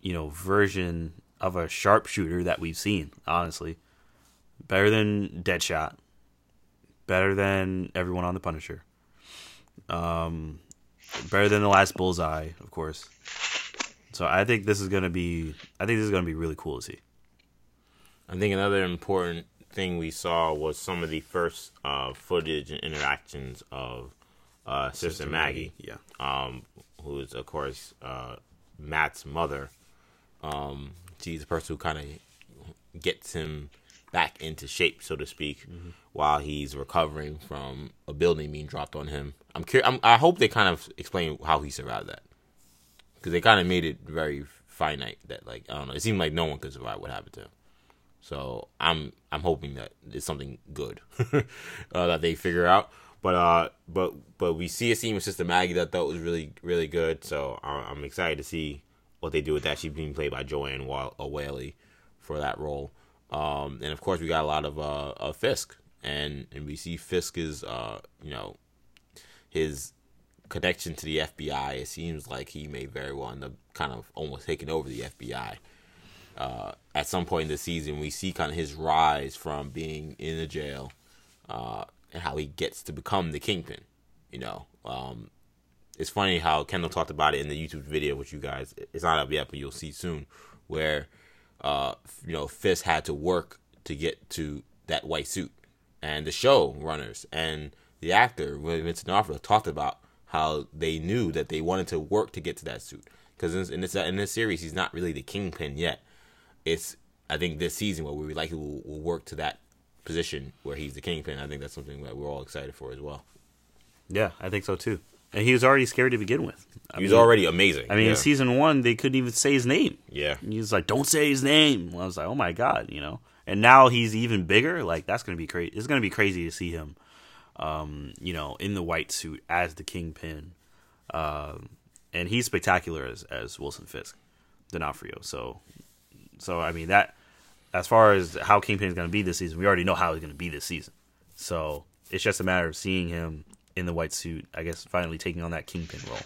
you know, version of a sharpshooter that we've seen, honestly. Better than Deadshot. Better than everyone on the Punisher. Um, better than the last Bullseye, of course. So I think this is gonna be. I think this is gonna be really cool to see. I think another important thing we saw was some of the first uh, footage and interactions of uh, Sister, Sister Maggie, Maggie, yeah, um, who is of course uh, Matt's mother. Um, she's the person who kind of gets him back into shape, so to speak, mm-hmm. while he's recovering from a building being dropped on him. I'm curious. i hope they kind of explain how he survived that because they kind of made it very finite that like I don't know. It seemed like no one could survive what happened to him. So I'm I'm hoping that it's something good uh, that they figure out. But uh, but but we see a scene with Sister Maggie that I thought was really really good. So I'm excited to see what they do with that. She's being played by Joanne Whalley for that role. Um, and of course, we got a lot of uh, of Fisk, and and we see Fisk is uh, you know his connection to the FBI. It seems like he may very well end up kind of almost taking over the FBI. uh, at some point in the season, we see kind of his rise from being in the jail uh, and how he gets to become the kingpin. You know, um, it's funny how Kendall talked about it in the YouTube video, which you guys it's not up yet, but you'll see soon, where uh, you know Fisk had to work to get to that white suit, and the show runners and the actor Vincent D'Onofrio talked about how they knew that they wanted to work to get to that suit because in this in this series he's not really the kingpin yet. It's I think this season where we likely will, will work to that position where he's the kingpin. I think that's something that we're all excited for as well. Yeah, I think so too. And he was already scary to begin with. I he was mean, already amazing. I mean, yeah. in season one, they couldn't even say his name. Yeah. He was like, "Don't say his name." Well, I was like, "Oh my god," you know. And now he's even bigger. Like that's gonna be crazy. It's gonna be crazy to see him, um, you know, in the white suit as the kingpin. Um, and he's spectacular as as Wilson Fisk, D'Onofrio. So, so I mean that as far as how Kingpin is going to be this season, we already know how he's going to be this season. So it's just a matter of seeing him in the white suit. I guess finally taking on that Kingpin role.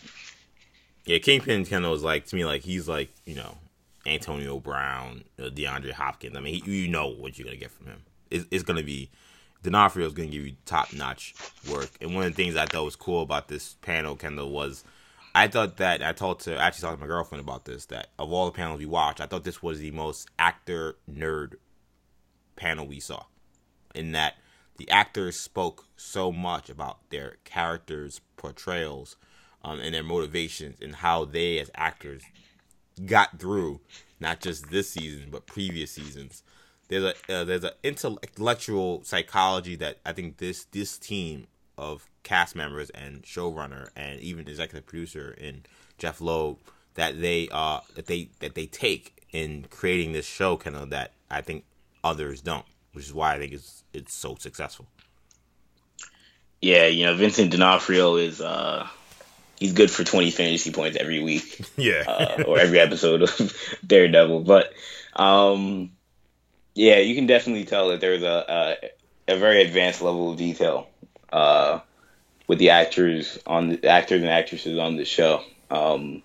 Yeah, Kingpin kind of was like to me like he's like you know Antonio Brown, DeAndre Hopkins. I mean, he, you know what you're gonna get from him. It's, it's gonna be D'Onofrio is gonna give you top notch work. And one of the things I thought was cool about this panel, Kendall, was I thought that I told to actually talked to my girlfriend about this that of all the panels we watched, I thought this was the most actor nerd panel we saw. In that the actors spoke so much about their characters' portrayals um, and their motivations and how they as actors got through not just this season but previous seasons. There's a uh, there's an intellectual psychology that I think this this team of cast members and showrunner and even executive producer in Jeph Loeb that they uh that they that they take in creating this show kind of that I think others don't, which is why I think it's it's so successful. Yeah, you know, Vincent D'Onofrio is uh he's good for 20 fantasy points every week. Yeah. uh, or every episode of Daredevil, but um yeah, you can definitely tell that there's a a, very advanced level of detail uh, with the actors on the actors and actresses on the show. Um,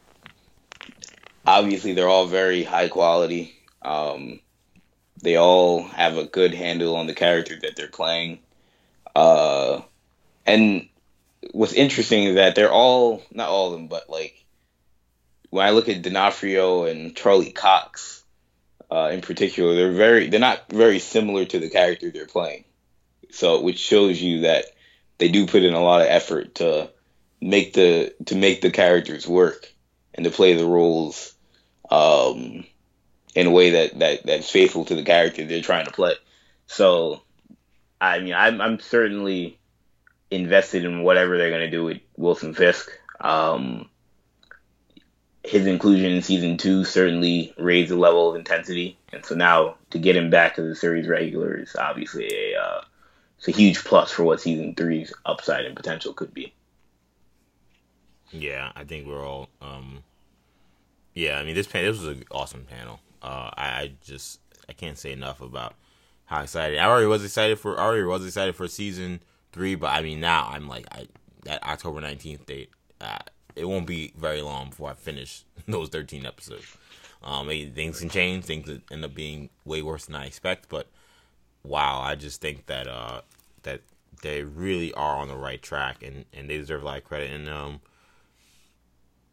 obviously, they're all very high quality. Um, they all have a good handle on the character that they're playing. Uh, and what's interesting is that they're all not all of them, but like when I look at D'Onofrio and Charlie Cox uh, in particular, they're very they're not very similar to the character they're playing. So which shows you that they do put in a lot of effort to make the to make the characters work and to play the roles um, in a way that, that that's faithful to the character they're trying to play. So, I mean, I'm, I'm certainly invested in whatever they're gonna do with Wilson Fisk. Um, his inclusion in season two certainly raised the level of intensity, and so now to get him back to the series regular is obviously a uh, it's a huge plus for what season three's upside and potential could be. Yeah, I think we're all. Um, yeah, I mean this panel. This was an awesome panel. Uh, I, I, just I can't say enough about how excited I already was excited for. I already was excited for season three, but I mean now I'm like I that October nineteenth date. Uh, it won't be very long before I finish those thirteen episodes. Um, things can change. Things end up being way worse than I expect, but wow, I just think that uh, that they really are on the right track and, and they deserve a lot of credit. And um,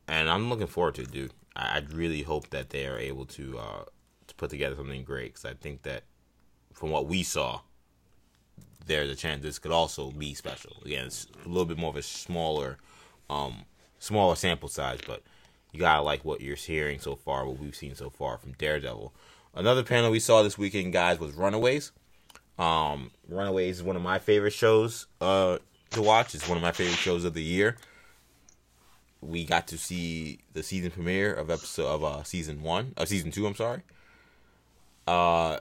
and I'm looking forward to it, dude. I, I really hope that they are able to uh, to put together something great because I think that from what we saw, there's a chance this could also be special. Again, it's a little bit more of a smaller, um, smaller sample size, but you gotta like what you're hearing so far, what we've seen so far from Daredevil. Another panel we saw this weekend, guys, was Runaways. Um, Runaways is one of my favorite shows uh, to watch. It's one of my favorite shows of the year. We got to see the season premiere of episode of uh, season one, of uh, season two. I'm sorry. Uh,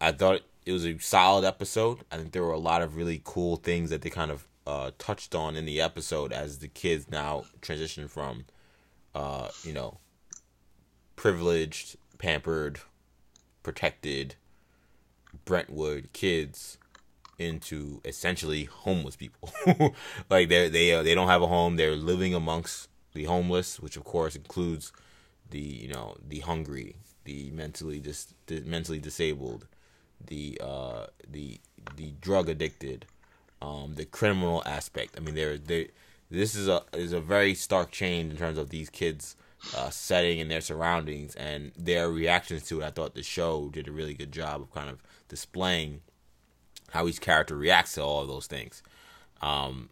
I thought it was a solid episode. I think there were a lot of really cool things that they kind of uh, touched on in the episode as the kids now transition from, uh, you know, privileged, pampered, protected Brentwood kids into essentially homeless people. like they they uh, they don't have a home. They're living amongst the homeless, which of course includes the you know the hungry the mentally dis- the mentally disabled, the uh, the the drug addicted, um, the criminal aspect. I mean, there there this is a is a very stark change in terms of these kids. Uh, setting and their surroundings and their reactions to it. I thought the show did a really good job of kind of displaying how each character reacts to all of those things. Um,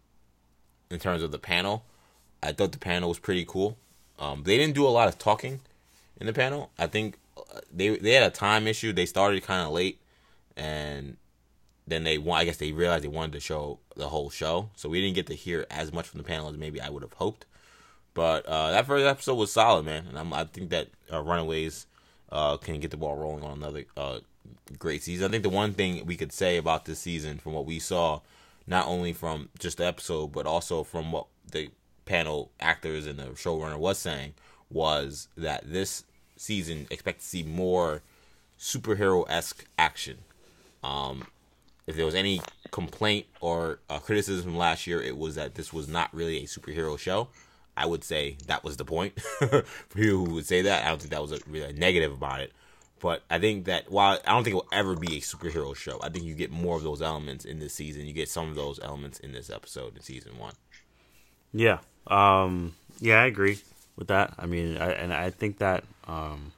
in terms of the panel, I thought the panel was pretty cool. Um, they didn't do a lot of talking in the panel. I think uh, they they had a time issue. They started kind of late, and then they want. I guess they realized they wanted to show the whole show, so we didn't get to hear as much from the panel as maybe I would have hoped. But uh, that first episode was solid, man, and I'm, i think that uh, Runaways uh, can get the ball rolling on another uh, great season. I think the one thing we could say about this season, from what we saw, not only from just the episode, but also from what the panel actors and the showrunner was saying, was that this season expect to see more superhero esque action. Um, if there was any complaint or uh, criticism last year, it was that this was not really a superhero show. I would say that was the point. For people who would say that, I don't think that was a, really a negative about it. But I think that while I don't think it will ever be a superhero show, I think you get more of those elements in this season. You get some of those elements in this episode in season one. Yeah, um, yeah, I agree with that. I mean, I, and I think that um,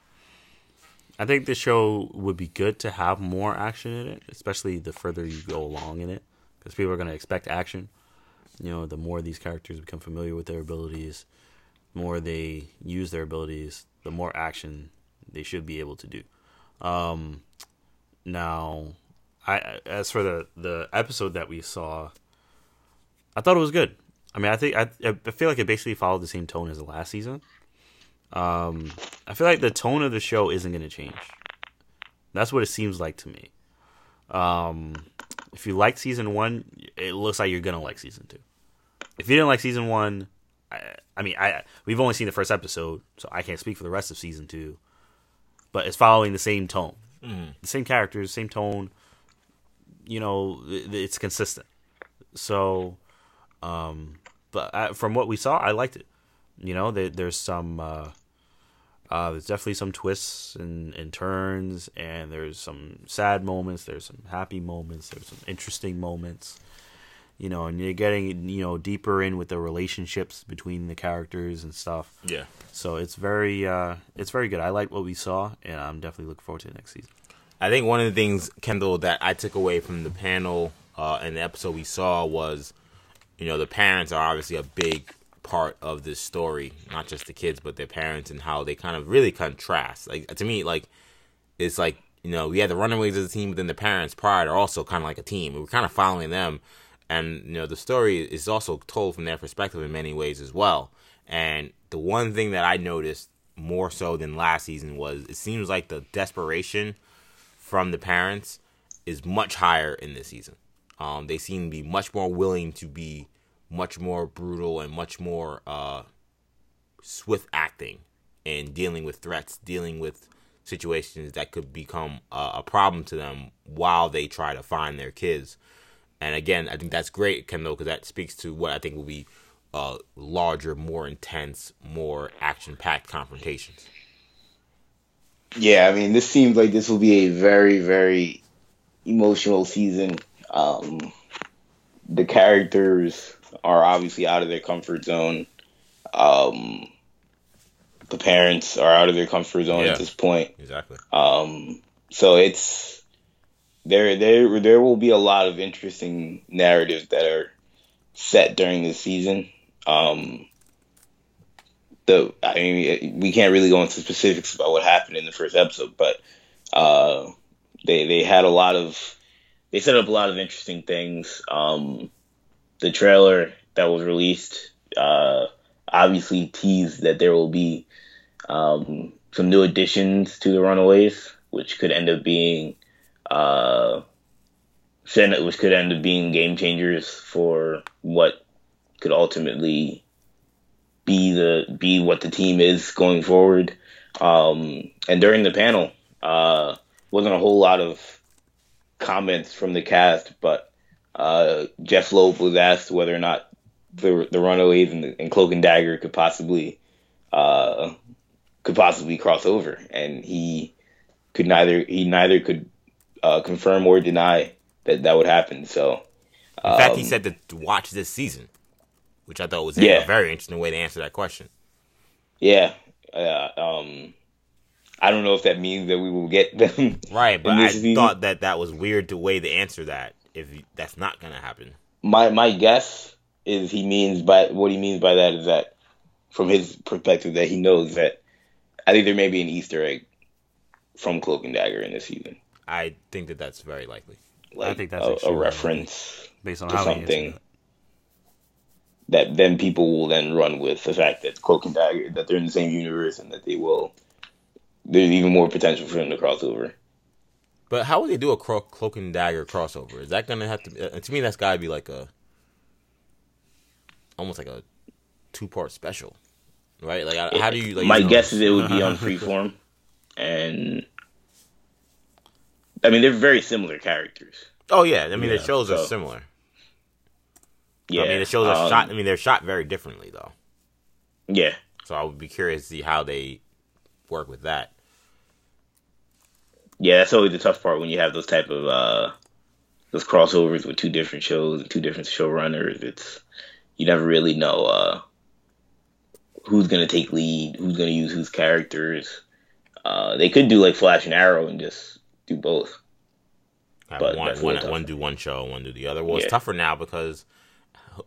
I think the show would be good to have more action in it, especially the further you go along in it, because people are going to expect action. You know, the more these characters become familiar with their abilities, the more they use their abilities, the more action they should be able to do. Um, now, I as for the the episode that we saw, I thought it was good. I mean, I think I I feel like it basically followed the same tone as the last season. Um, I feel like the tone of the show isn't going to change. That's what it seems like to me. Um, if you like season one, it looks like you're gonna like season two. If you didn't like season one, I, I mean, I we've only seen the first episode, so I can't speak for the rest of season two. But it's following the same tone, mm. the same characters, same tone. You know, it's consistent. So, um, but I, from what we saw, I liked it. You know, there, there's some. Uh, uh, there's definitely some twists and, and turns, and there's some sad moments. There's some happy moments. There's some interesting moments. You know, and you're getting you know deeper in with the relationships between the characters and stuff. Yeah. So it's very uh, it's very good. I like what we saw, and I'm definitely looking forward to the next season. I think one of the things, Kendall, that I took away from the panel uh, and the episode we saw was, you know, the parents are obviously a big part of this story, not just the kids, but their parents and how they kind of really contrast. Like to me, like it's like you know we had the Runaways as a team, but then the parents Pride are also kind of like a team. We're kind of following them, and you know the story is also told from their perspective in many ways as well. And the one thing that I noticed more so than last season was it seems like the desperation from the parents is much higher in this season. Um, they seem to be much more willing to be much more brutal and much more uh, swift acting and dealing with threats, dealing with situations that could become uh, a problem to them while they try to find their kids. And again, I think that's great, Kendall, because that speaks to what I think will be uh, larger, more intense, more action-packed confrontations. Yeah, I mean, this seems like this will be a very, very emotional season. Um, the characters are obviously out of their comfort zone. Um, the parents are out of their comfort zone yeah, at this point. Exactly. Um, so it's there. There, there will be a lot of interesting narratives that are set during the season. Um, the I mean, we can't really go into specifics about what happened in the first episode, but uh, they they had a lot of they set up a lot of interesting things. Um, the trailer that was released uh, obviously teased that there will be um, some new additions to the Runaways, which could end up being uh, which could end up being game changers for what could ultimately be the be what the team is going forward. Um, and during the panel, uh, wasn't a whole lot of comments from the cast, but uh, Jeph Loeb was asked whether or not the the Runaways and, the, and Cloak and Dagger could possibly uh, could possibly cross over, and he could neither he neither could uh, confirm or deny that that would happen. So, In fact, he um, said to watch this season, which I thought was Yeah. a very interesting way to answer that question. yeah, uh, um, I don't know if that means that we will get them. Right, but I season. thought that that was weird to way to answer that if that's not going to happen. my my guess is he means by what he means by that is that from his perspective that he knows that I think there may be an Easter egg from Cloak and Dagger in this season, I think that that's very likely. like think that's a, a reference based on to how something that then people will then run with the fact that Cloak and Dagger that they're in the same universe and that they will. There's even more potential for them to cross over. But how would they do a cro- cloak and dagger crossover? Is that going to have to? Uh, to me, that's got to be like a, almost like a two part special, right? Like, how- how do you? Like, My you know- guess is it would be on Freeform, and I mean they're very similar characters. Oh yeah, I mean the Yeah, shows are similar. Yeah, I mean the shows are um, shot. I mean they're shot very differently though. Yeah, So I would be curious to see how they work with that. Yeah, that's always the tough part when you have those type of uh those crossovers with two different shows and two different showrunners. It's you never really know uh who's gonna take lead, who's gonna use whose characters. Uh, they could do like Flash and Arrow and just do both. Have But one, one, one do one show, one do the other. Well, it's tougher now because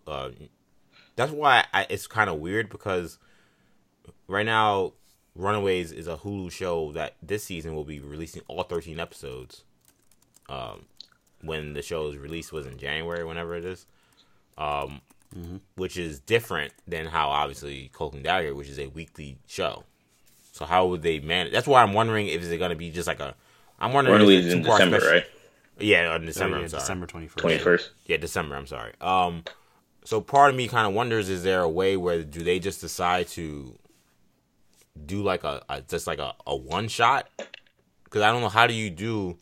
uh, that's why I, it's kind of weird because right now Runaways is a Hulu show that this season will be releasing all 13 episodes. Um, when the show's release was in January, whenever it is, um, which is different than how obviously Cloak and Dagger, which is a weekly show. So how would they manage? That's why I'm wondering if it's going to be just like a. I'm wondering. if Runaways is in December, special- right? Yeah, in Oh, December. yeah, I'm sorry. December twenty first. Twenty first. Yeah, December. I'm sorry. Um, so part of me kind of wonders: is there a way where do they just decide to do like a, a just like a, a one shot? Because I don't know how do you do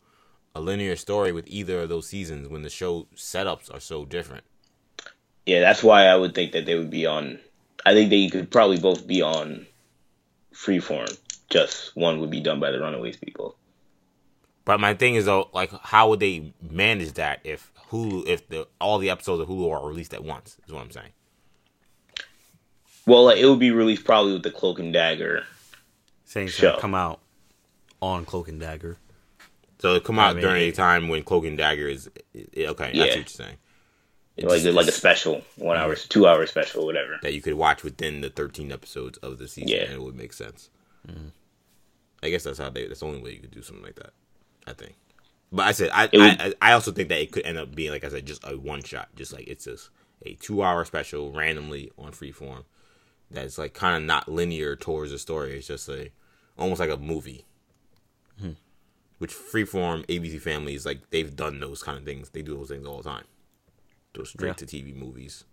a linear story with either of those seasons when the show setups are so different. Yeah, that's why I would think that they would be on. I think they could probably both be on Freeform. Just one would be done by the Runaways people. But my thing is though, like, how would they manage that if Hulu, if the all the episodes of Hulu are released at once? Is what I'm saying. Well, like, it would be released probably with the Cloak and Dagger. Saying it's Show. gonna come out on Cloak and Dagger. So it come out I mean, during a time when Cloak and Dagger is okay. That's Yeah. what you're saying. like just- like a special, one hour, two hour special, whatever. that you could watch within the 13 episodes of the season, Yeah. and it would make sense. Mm-hmm. I guess that's how they. That's the only way you could do something like that. I think. But I said I, would- I I also think that it could end up being like I said, just a one shot, just like it's just a two hour special randomly on Freeform. That's like kind of not linear towards the story. It's just a almost like a movie. Which Freeform, ABC Family is like they've done those kind of things. They do those things all the time. Those straight Yeah. to TV movies.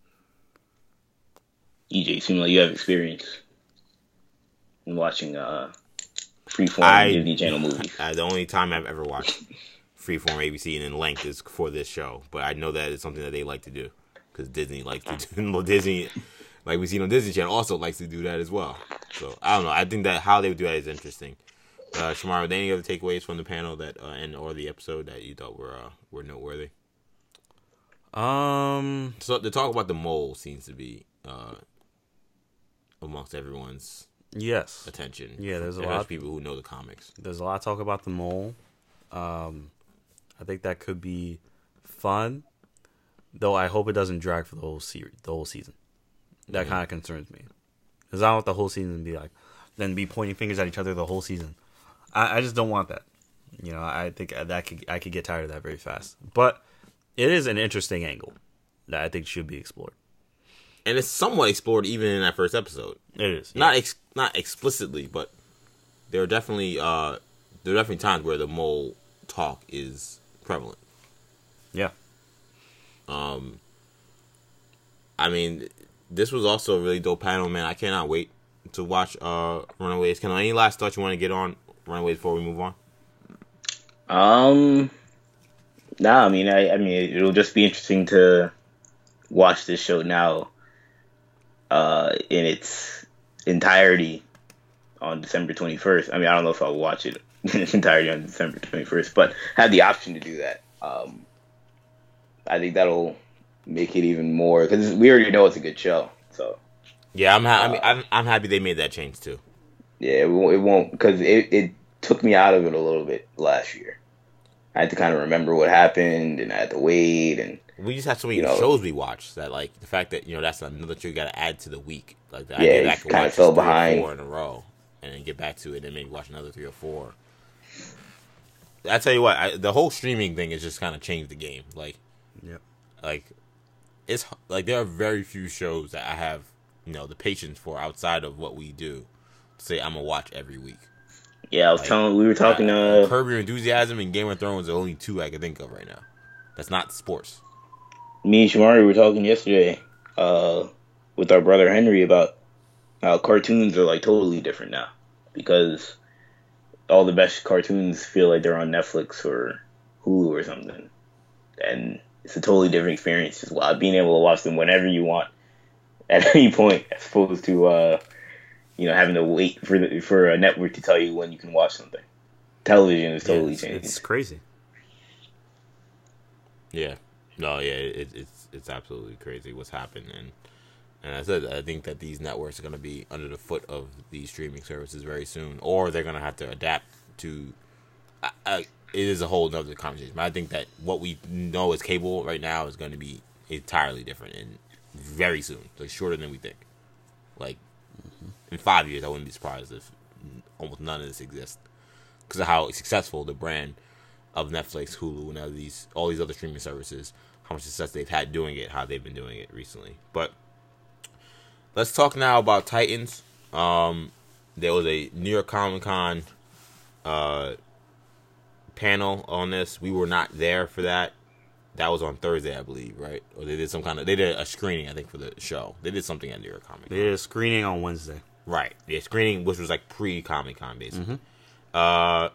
EJ, seems like you have experience in watching uh, Freeform I- Disney Channel movies. Uh, the only time I've ever watched Freeform ABC and in length is for this show, but I know that it's something that they like to do because Disney likes to do. well, Disney, like we seen on Disney Channel, also likes to do that as well. So I don't know. I think that how they would do that is interesting. Uh, Shamar, any other takeaways from the panel that uh, and or the episode that you thought were uh, were noteworthy? Um, So the talk about the mole seems to be uh, amongst everyone's yes, attention. Yeah, there's a lot of- people who know the comics. there's a lot of talk about the mole. Um, I think that could be fun, though. I hope it doesn't drag for the whole series, the whole season. That kind of concerns me, because I don't want the whole season to be like, then be pointing fingers at each other the whole season. I, I just don't want that. You know, I think that could I could get tired of that very fast. But it is an interesting angle that I think should be explored. And it's somewhat explored even in that first episode. It is not ex- not explicitly, but there are definitely uh there are definitely times where the mole talk is prevalent. yeah. Um. I mean, this was also a really dope panel, man. I cannot wait to watch uh Runaways. Can any last thoughts you want to get on Runaways before we move on? Um, nah, I mean, I, I mean, it'll just be interesting to watch this show now, uh, in its entirety on December 21st. I mean, I don't know if I'll watch it in its entirety on December 21st, but have the option to do that. Um, I think that'll make it even more because we already know it's a good show. So Yeah, I'm. Ha- I mean, uh, I'm, I'm happy they made that change too. yeah, it won't, it won't because it, it took me out of it a little bit last year. I had to kind of remember what happened, and I had to wait, and We just have so many You know- shows we watch that, like the fact that you know that's another show you got to add to the week. Like the Yeah, idea that I could kinda watch fell just three or behind. four in a row, and then get back to it, and maybe watch another three or four. I tell you what, I, the whole streaming thing has just kind of changed the game. Like, Yep. like it's like there are very few shows that I have you know the patience for outside of what we do. To say I'm gonna watch every week. yeah, I was Like, telling we were talking. Uh, Curb Your Enthusiasm and Game of Thrones are the only two I can think of right now. That's not sports. me and Shamari were talking yesterday uh, with our brother Henry about how cartoons are like totally different now because all the best cartoons feel like they're on Netflix or Hulu or something, and it's a totally different experience. Just being able to watch them whenever you want, at any point, as opposed to uh, you know having to wait for the, for a network to tell you when you can watch something. Television is Yeah, totally it's, changed. it's crazy. Yeah, no, yeah, it, it's it's absolutely crazy what's happened, and and I said I think that these networks are going to be under the foot of these streaming services very soon, or they're going to have to adapt to. I, I, it is a whole nother conversation. But I think that what we know as cable right now is going to be entirely different and very soon, like shorter than we think. Like in five years, I wouldn't be surprised if almost none of this exists because of how successful the brand of Netflix, Hulu, and all these all these other streaming services, how much success they've had doing it, how they've been doing it recently. But let's talk now about Titans. Um, there was a New York Comic Con uh, panel on this. We were not there for that. That was on Thursday, I believe, right? Or they did some kind of they did a screening, I think, for the show. They did something at New York Comic They did a screening on Wednesday. Right. Yeah, screening, which was like pre Comic Con, basically. Uh,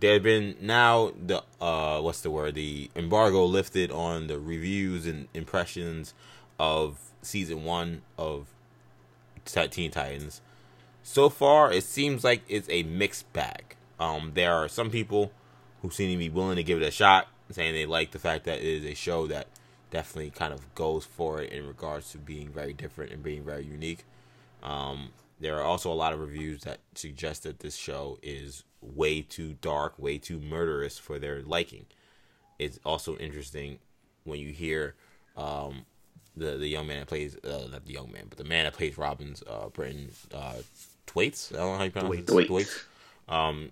there have been now the uh, what's the word? The embargo lifted on the reviews and impressions of season one of Teen Titans. So far, it seems like it's a mixed bag. Um, there are some people who seem to be willing to give it a shot, saying they like the fact that it is a show that definitely kind of goes for it in regards to being very different and being very unique. Um, there are also a lot of reviews that suggest that this show is way too dark, way too murderous for their liking. It's also interesting when you hear um, the the young man that plays uh, not the young man, but the man that plays Robin's uh, Brenton uh, Thwaites. I don't know how you pronounce it. Thwaites. Thwaites. Um,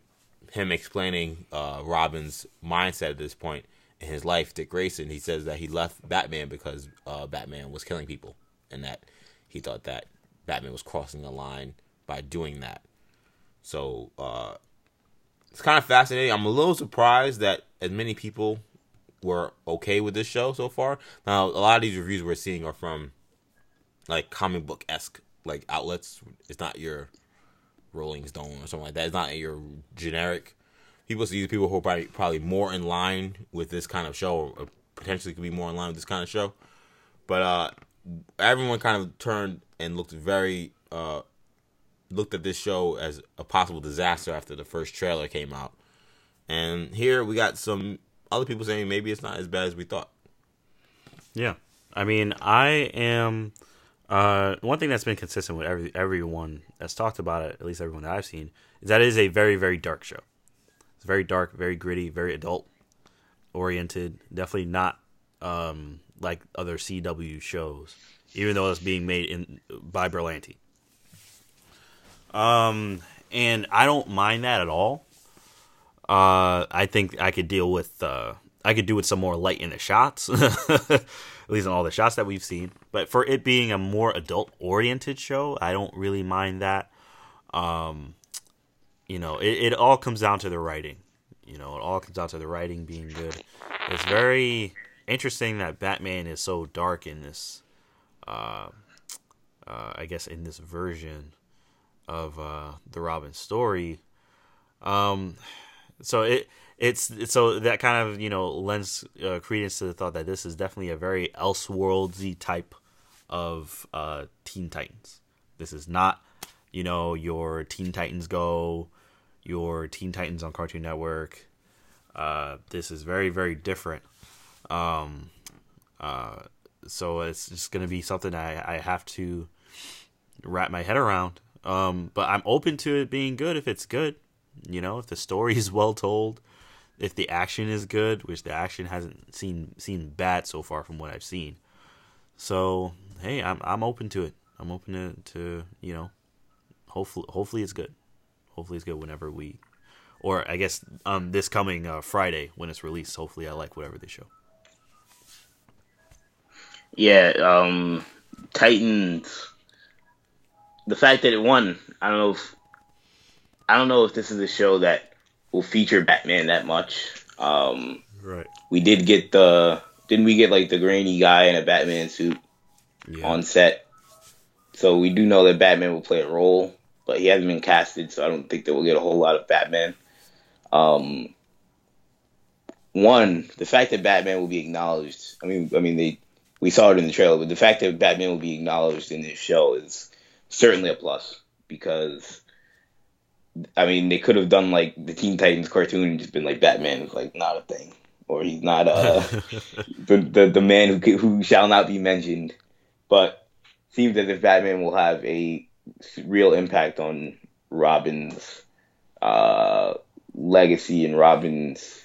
him explaining uh, Robin's mindset at this point in his life. Dick Grayson, he says that he left Batman because uh, Batman was killing people, and that he thought that Batman was crossing the line by doing that. So uh, it's kind of fascinating. I'm a little surprised that as many people were okay with this show so far. Now, a lot of these reviews we're seeing are from like comic book esque like outlets. It's not your Rolling Stone or something like that. It's not your generic. People see people who are probably, probably more in line with this kind of show, or potentially could be more in line with this kind of show. But uh, everyone kind of turned and looked very uh, looked at this show as a possible disaster after the first trailer came out. And here we got some other people saying maybe it's not as bad as we thought. Yeah, I mean, I am. Uh, one thing that's been consistent with every everyone that's talked about it, at least everyone that I've seen, is that it is a very very dark show. It's very dark, very gritty, very adult oriented. Definitely not um, like other CW shows, even though it's being made in by Berlanti. Um, and I don't mind that at all. Uh, I think I could deal with. Uh, I could do with some more light in the shots, at least in all the shots that we've seen. But for it being a more adult oriented show, I don't really mind that. Um, you know, it, it all comes down to the writing. You know, it all comes down to the writing being good. It's very interesting that Batman is so dark in this. Uh, uh, I guess in this version of uh, the Robin story. Um, so it it's, it's so that kind of you know lends uh, credence to the thought that this is definitely a very elseworldsy type of uh, Teen Titans. This is not you know, your Teen Titans Go, your Teen Titans on Cartoon Network. Uh, this is very, very different. Um, uh, so it's just to be something I, I have to wrap my head around. Um, but I'm open to it being good if it's good. You know, if the story is well told, if the action is good, which the action hasn't seen seen bad so far from what I've seen. So hey, I'm I'm open to it. I'm open to, to you know, hopefully hopefully it's good. Hopefully it's good whenever we, or I guess um this coming uh, Friday when it's released. Hopefully I like whatever they show. Yeah, um, Titans. The fact that it won, I don't know if I don't know if this is a show that will feature Batman that much. Um, right. We did get the didn't we get like the grainy guy in a Batman suit yeah. on set? So we do know that Batman will play a role, but he hasn't been casted, so I don't think that we'll get a whole lot of Batman. Um, one, the fact that Batman will be acknowledged. I mean, I mean they we saw it in the trailer, but the fact that Batman will be acknowledged in this show is certainly a plus because I mean they could have done like the Teen Titans cartoon and just been like Batman is like not a thing. Or he's not uh the, the the man who who shall not be mentioned, but seems as if Batman will have a real impact on Robin's uh, legacy and Robin's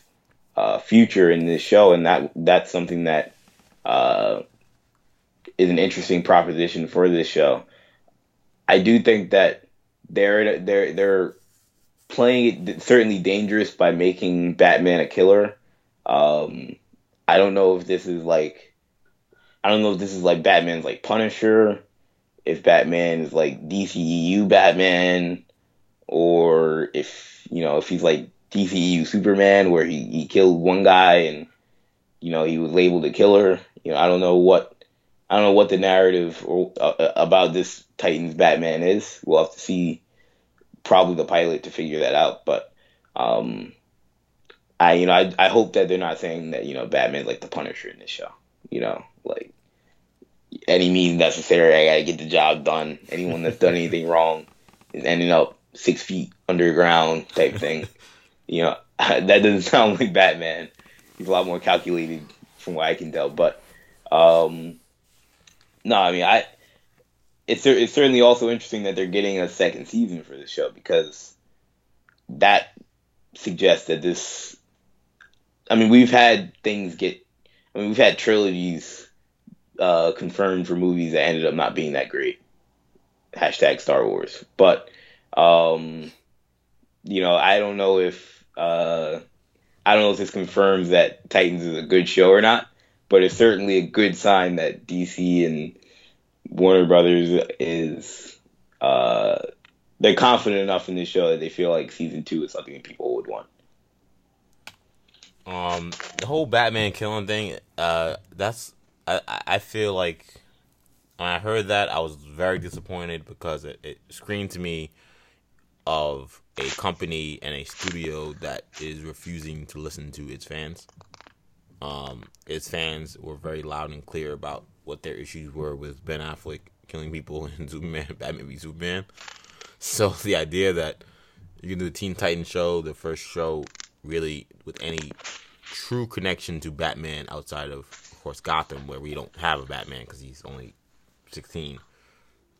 uh, future in this show, and that that's something that uh, is an interesting proposition for this show. I do think that they're they're they're playing it certainly dangerous by making Batman a killer. Um, I don't know if this is like I don't know if this is like Batman's like Punisher, if Batman is like DCEU Batman, or if you know if he's like DCEU Superman, where he, he killed one guy and you know he was labeled a killer. You know, I don't know what I don't know what the narrative or, uh, about this Titans Batman is. We'll have to see probably the pilot to figure that out. But um, I you know I I hope that they're not saying that you know Batman's like the Punisher in this show. You know, like any means necessary. I gotta get the job done. Anyone that's done anything wrong is ending up six feet underground type thing. you know, that doesn't sound like Batman. He's a lot more calculated from what I can tell. But um, no, I mean, I it's it's certainly also interesting that they're getting a second season for the show because that suggests that this. I mean, we've had things get. I mean, we've had trilogies uh, confirmed for movies that ended up not being that great. Hashtag Star Wars, but um, you know, I don't know if uh, I don't know if this confirms that Titans is a good show or not but it's certainly a good sign that DC and Warner Brothers is uh, they're confident enough in this show that they feel like season two is something people would want. Um, the whole Batman killing thing, uh, that's I I feel like when I heard that I was very disappointed because it, it screamed to me of a company and a studio that is refusing to listen to its fans um, its fans were very loud and clear about what their issues were with Ben Affleck killing people in Superman, Batman v Superman. So the idea that you can do the Teen Titans show, the first show really with any true connection to Batman outside of, of course, Gotham, where we don't have a Batman because he's only 16.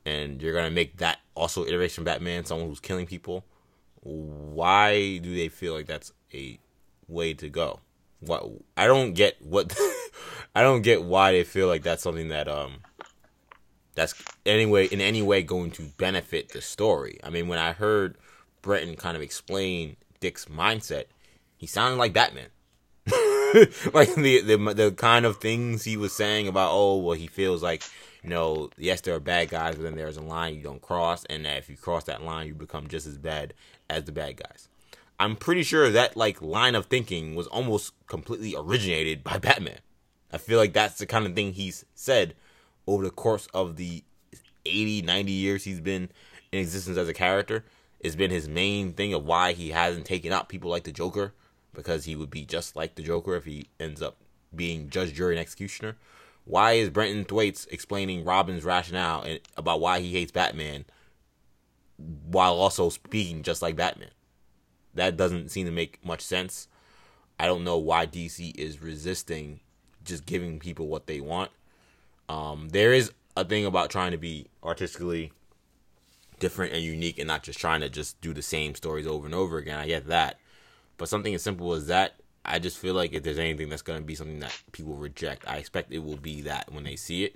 And you're to make that also iteration Batman, someone who's killing people. Why do they feel like that's a way to go? what I don't get what I don't get why they feel like that's something that um that's anyway in any way going to benefit the story. I mean, when I heard Brenton kind of explain Dick's mindset, he sounded like Batman. like the, the the kind of things he was saying about oh well he feels like you know yes there are bad guys but then there's a line you don't cross and that if you cross that line you become just as bad as the bad guys I'm pretty sure that like line of thinking was almost completely originated by Batman. I feel like that's the kind of thing he's said over the course of the 80, 90 years he's been in existence as a character. It's been his main thing of why he hasn't taken out people like the Joker because he would be just like the Joker if he ends up being judge, jury, and executioner. Why is Brenton Thwaites explaining Robin's rationale and about why he hates Batman while also speaking just like Batman. That doesn't seem to make much sense. I don't know why DC is resisting just giving people what they want. Um, there is a thing about trying to be artistically different and unique and not just trying to just do the same stories over and over again. I get that. But something as simple as that, I just feel like if there's anything that's going to be something that people reject, I expect it will be that when they see it.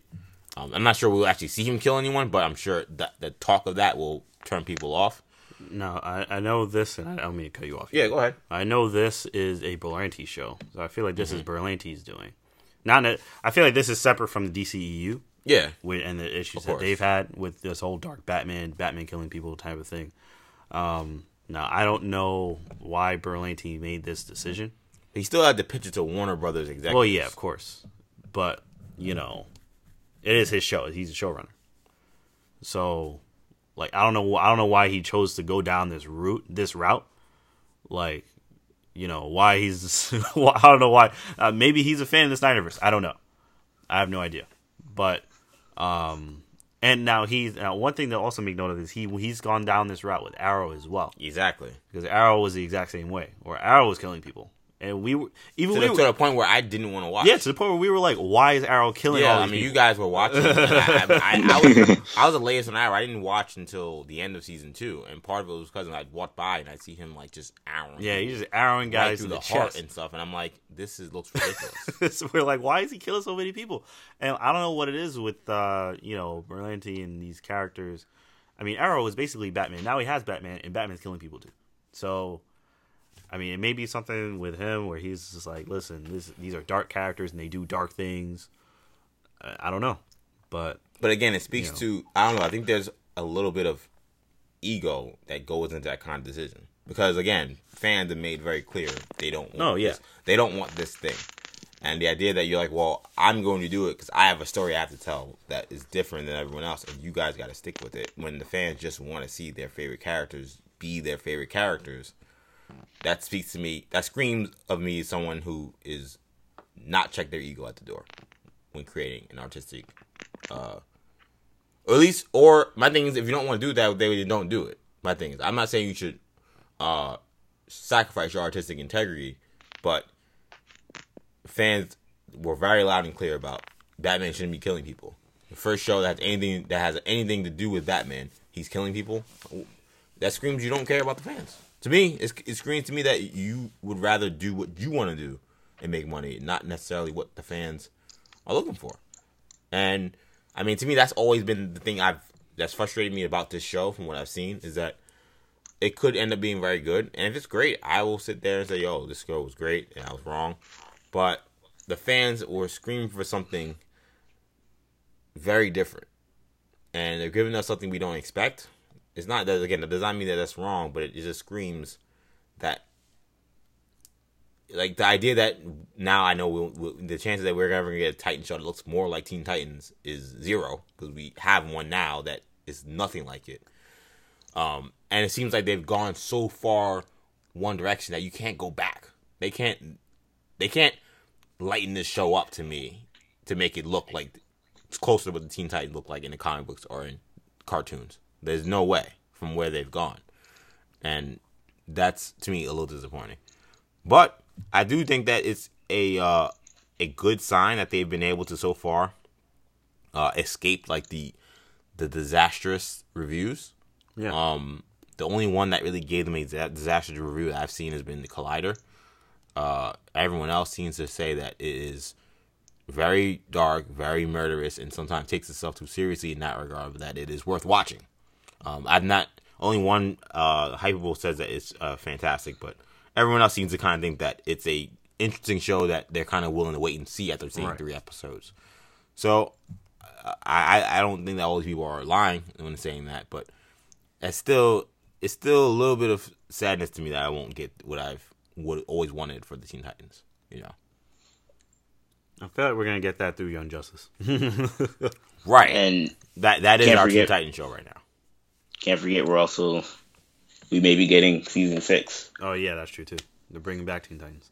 Um, I'm not sure we'll actually see him kill anyone, but I'm sure that the talk of that will turn people off. No, I, I know this, and I don't mean to cut you off. Yeah, go ahead. I know this is a Berlanti show, so I feel like this Mm-hmm. is Berlanti's doing. Not that I feel like this is separate from the DCEU Yeah, with, and the issues that they've had with this whole dark Batman, Batman killing people type of thing. Um, now I don't know why Berlanti made this decision. he still had to pitch it to Warner Brothers executives. Well, yeah, of course, but you know, it is his show. He's a showrunner, so like I don't know. I don't know why he chose to go down this route. This route, like you know, why he's. I don't know why. Uh, maybe he's a fan of the Snyderverse. I don't know. I have no idea, but um, and now he's now one thing to also make note of is he he's gone down this route with Arrow as well exactly. because Arrow was the exact same way, or Arrow was killing people, and we were even To we the, were, to the point where I didn't want to watch. yeah, to the point where we were like, "Why is Arrow killing Yeah, all I mean, you guys were watching. and I, I, I, I was, I was the latest on Arrow. I didn't watch until the end of season two, and part of it was because I'd walk by and I'd see him like just arrowing. yeah, he's just arrowing right guys through in the, the, heart chest. and stuff, and I'm like, this is looks ridiculous. so we're like, why is he killing so many people? And I don't know what it is with uh, you know Berlanti and these characters. I mean, Arrow is basically Batman. Now he has Batman, and Batman's killing people too. So, I mean, it may be something with him where he's just like, listen, this, these are dark characters and they do dark things. Uh, I don't know, but but again, it speaks You know. to I don't know. I think there's a little bit of ego that goes into that kind of decision because again, fans have made very clear they don't. Want Oh, yeah. this. they don't want this thing. And the idea that you're like, well, I'm going to do it because I have a story I have to tell that is different than everyone else, and you guys got to stick with it. When the fans just want to see their favorite characters be their favorite characters, that speaks to me. That screams of me someone who is not check their ego at the door when creating an artistic, uh, or at least, or my thing is, if you don't want to do that, they don't do it. My thing is, I'm not saying you should uh, sacrifice your artistic integrity, but fans were very loud and clear about Batman shouldn't be killing people. The first show that has anything that has anything to do with Batman, he's killing people. That screams you don't care about the fans. To me, it's, it screams to me that you would rather do what you want to do and make money, not necessarily what the fans are looking for. And I mean, to me, that's always been the thing I've that's frustrated me about this show from what I've seen is that it could end up being very good. And if it's great, I will sit there and say, "Yo, this girl was great," and I was wrong. But the fans were screaming for something very different, and they're giving us something we don't expect. It's not that again. That does not mean that that's wrong, but it, it just screams that like the idea that now I know we'll, we'll, the chances that we're ever gonna get a Titan show that looks more like Teen Titans is zero because we have one now that is nothing like it. Um, and it seems like they've gone so far one direction that you can't go back. They can't. They can't lighten this show up to me to make it look like it's closer to what the Teen Titans look like in the comic books or in cartoons. There's no way from where they've gone, and that's to me a little disappointing. But I do think that it's a uh, a good sign that they've been able to so far uh, escape like the the disastrous reviews. yeah, Um, the only one that really gave them a disastrous review that I've seen has been the Collider. Uh, everyone else seems to say that it is very dark, very murderous, and sometimes takes itself too seriously in that regard. But that it is worth watching. Um, I've not only one uh, Hypable says that it's uh, fantastic, but everyone else seems to kind of think that it's a interesting show that they're kind of willing to wait and see after seeing Right. three episodes. So I I- I don't think that all these people are lying when saying that, but it's still it's still a little bit of sadness to me that I won't get what I've would always wanted for the Teen Titans. You know, I feel like we're gonna get that through Young Justice. right? And that that is our forget- Teen Titan show right now. Can't forget we're also we may be getting season six. oh yeah, that's true too. They're bringing back Teen Titans.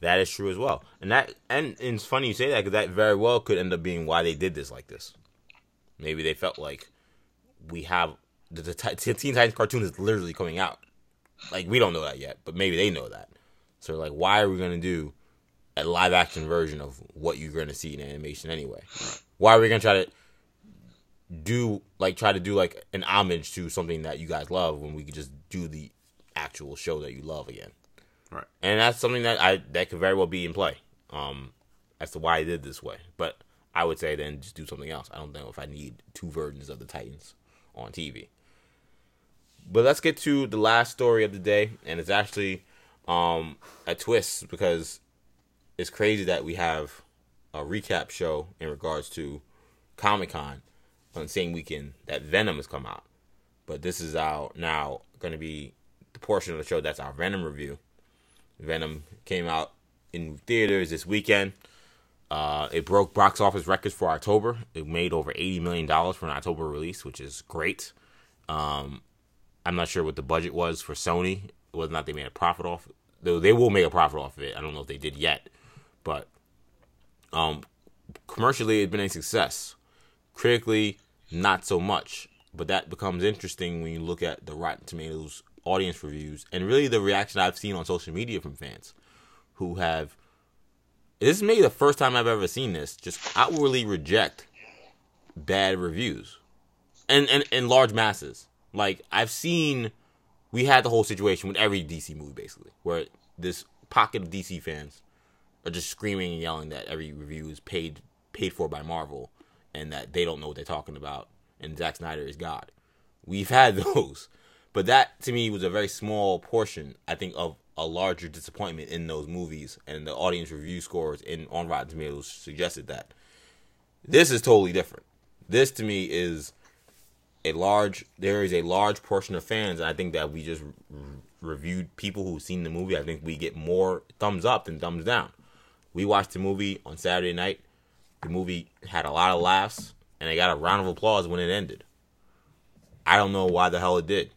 That is true as well, and that and, and it's funny you say that because that very well could end up being why they did this like this. Maybe they felt like we have the, the, the Teen Titans cartoon is literally coming out. Like we don't know that yet, but maybe they know that. So like, why are we gonna do a live action version of what you're gonna see in animation anyway? Why are we gonna try to do like try to do like an homage to something that you guys love when we could just do the actual show that you love again? Right. And that's something that I that could very well be in play. Um, as to why I did this way, but I would say then just do something else. I don't know if I need two versions of the Titans on TV. But let's get to the last story of the day, and it's actually um, a twist because it's crazy that we have a recap show in regards to Comic Con on the same weekend that Venom has come out. But this is our now going to be the portion of the show that's our Venom review. Venom came out in theaters this weekend. Uh, it broke box office records for October. It made over eighty million dollars for an October release, which is great. Um, I'm not sure what the budget was for Sony, whether or not they made a profit off. Though they will make a profit off of it. I don't know if they did yet, but um, commercially, it's been a success. Critically, not so much. But that becomes interesting when you look at the Rotten Tomatoes audience reviews and really the reaction I've seen on social media from fans who have this is maybe the first time I've ever seen this. Just outwardly reject bad reviews, and and in large masses. Like I've seen, we had the whole situation with every DC movie basically, where this pocket of DC fans are just screaming and yelling that every review is paid paid for by Marvel, and that they don't know what they're talking about, and Zack Snyder is God. We've had those, but that to me was a very small portion. I think of a larger disappointment in those movies, and the audience review scores in on Rotten Tomatoes suggested that. This is totally different. This to me is a large. There is a large portion of fans, I think that we just re- reviewed people who've seen the movie. I think we get more thumbs up than thumbs down. We watched the movie on Saturday night. The movie had a lot of laughs, and it got a round of applause when it ended. I don't know why the hell it did.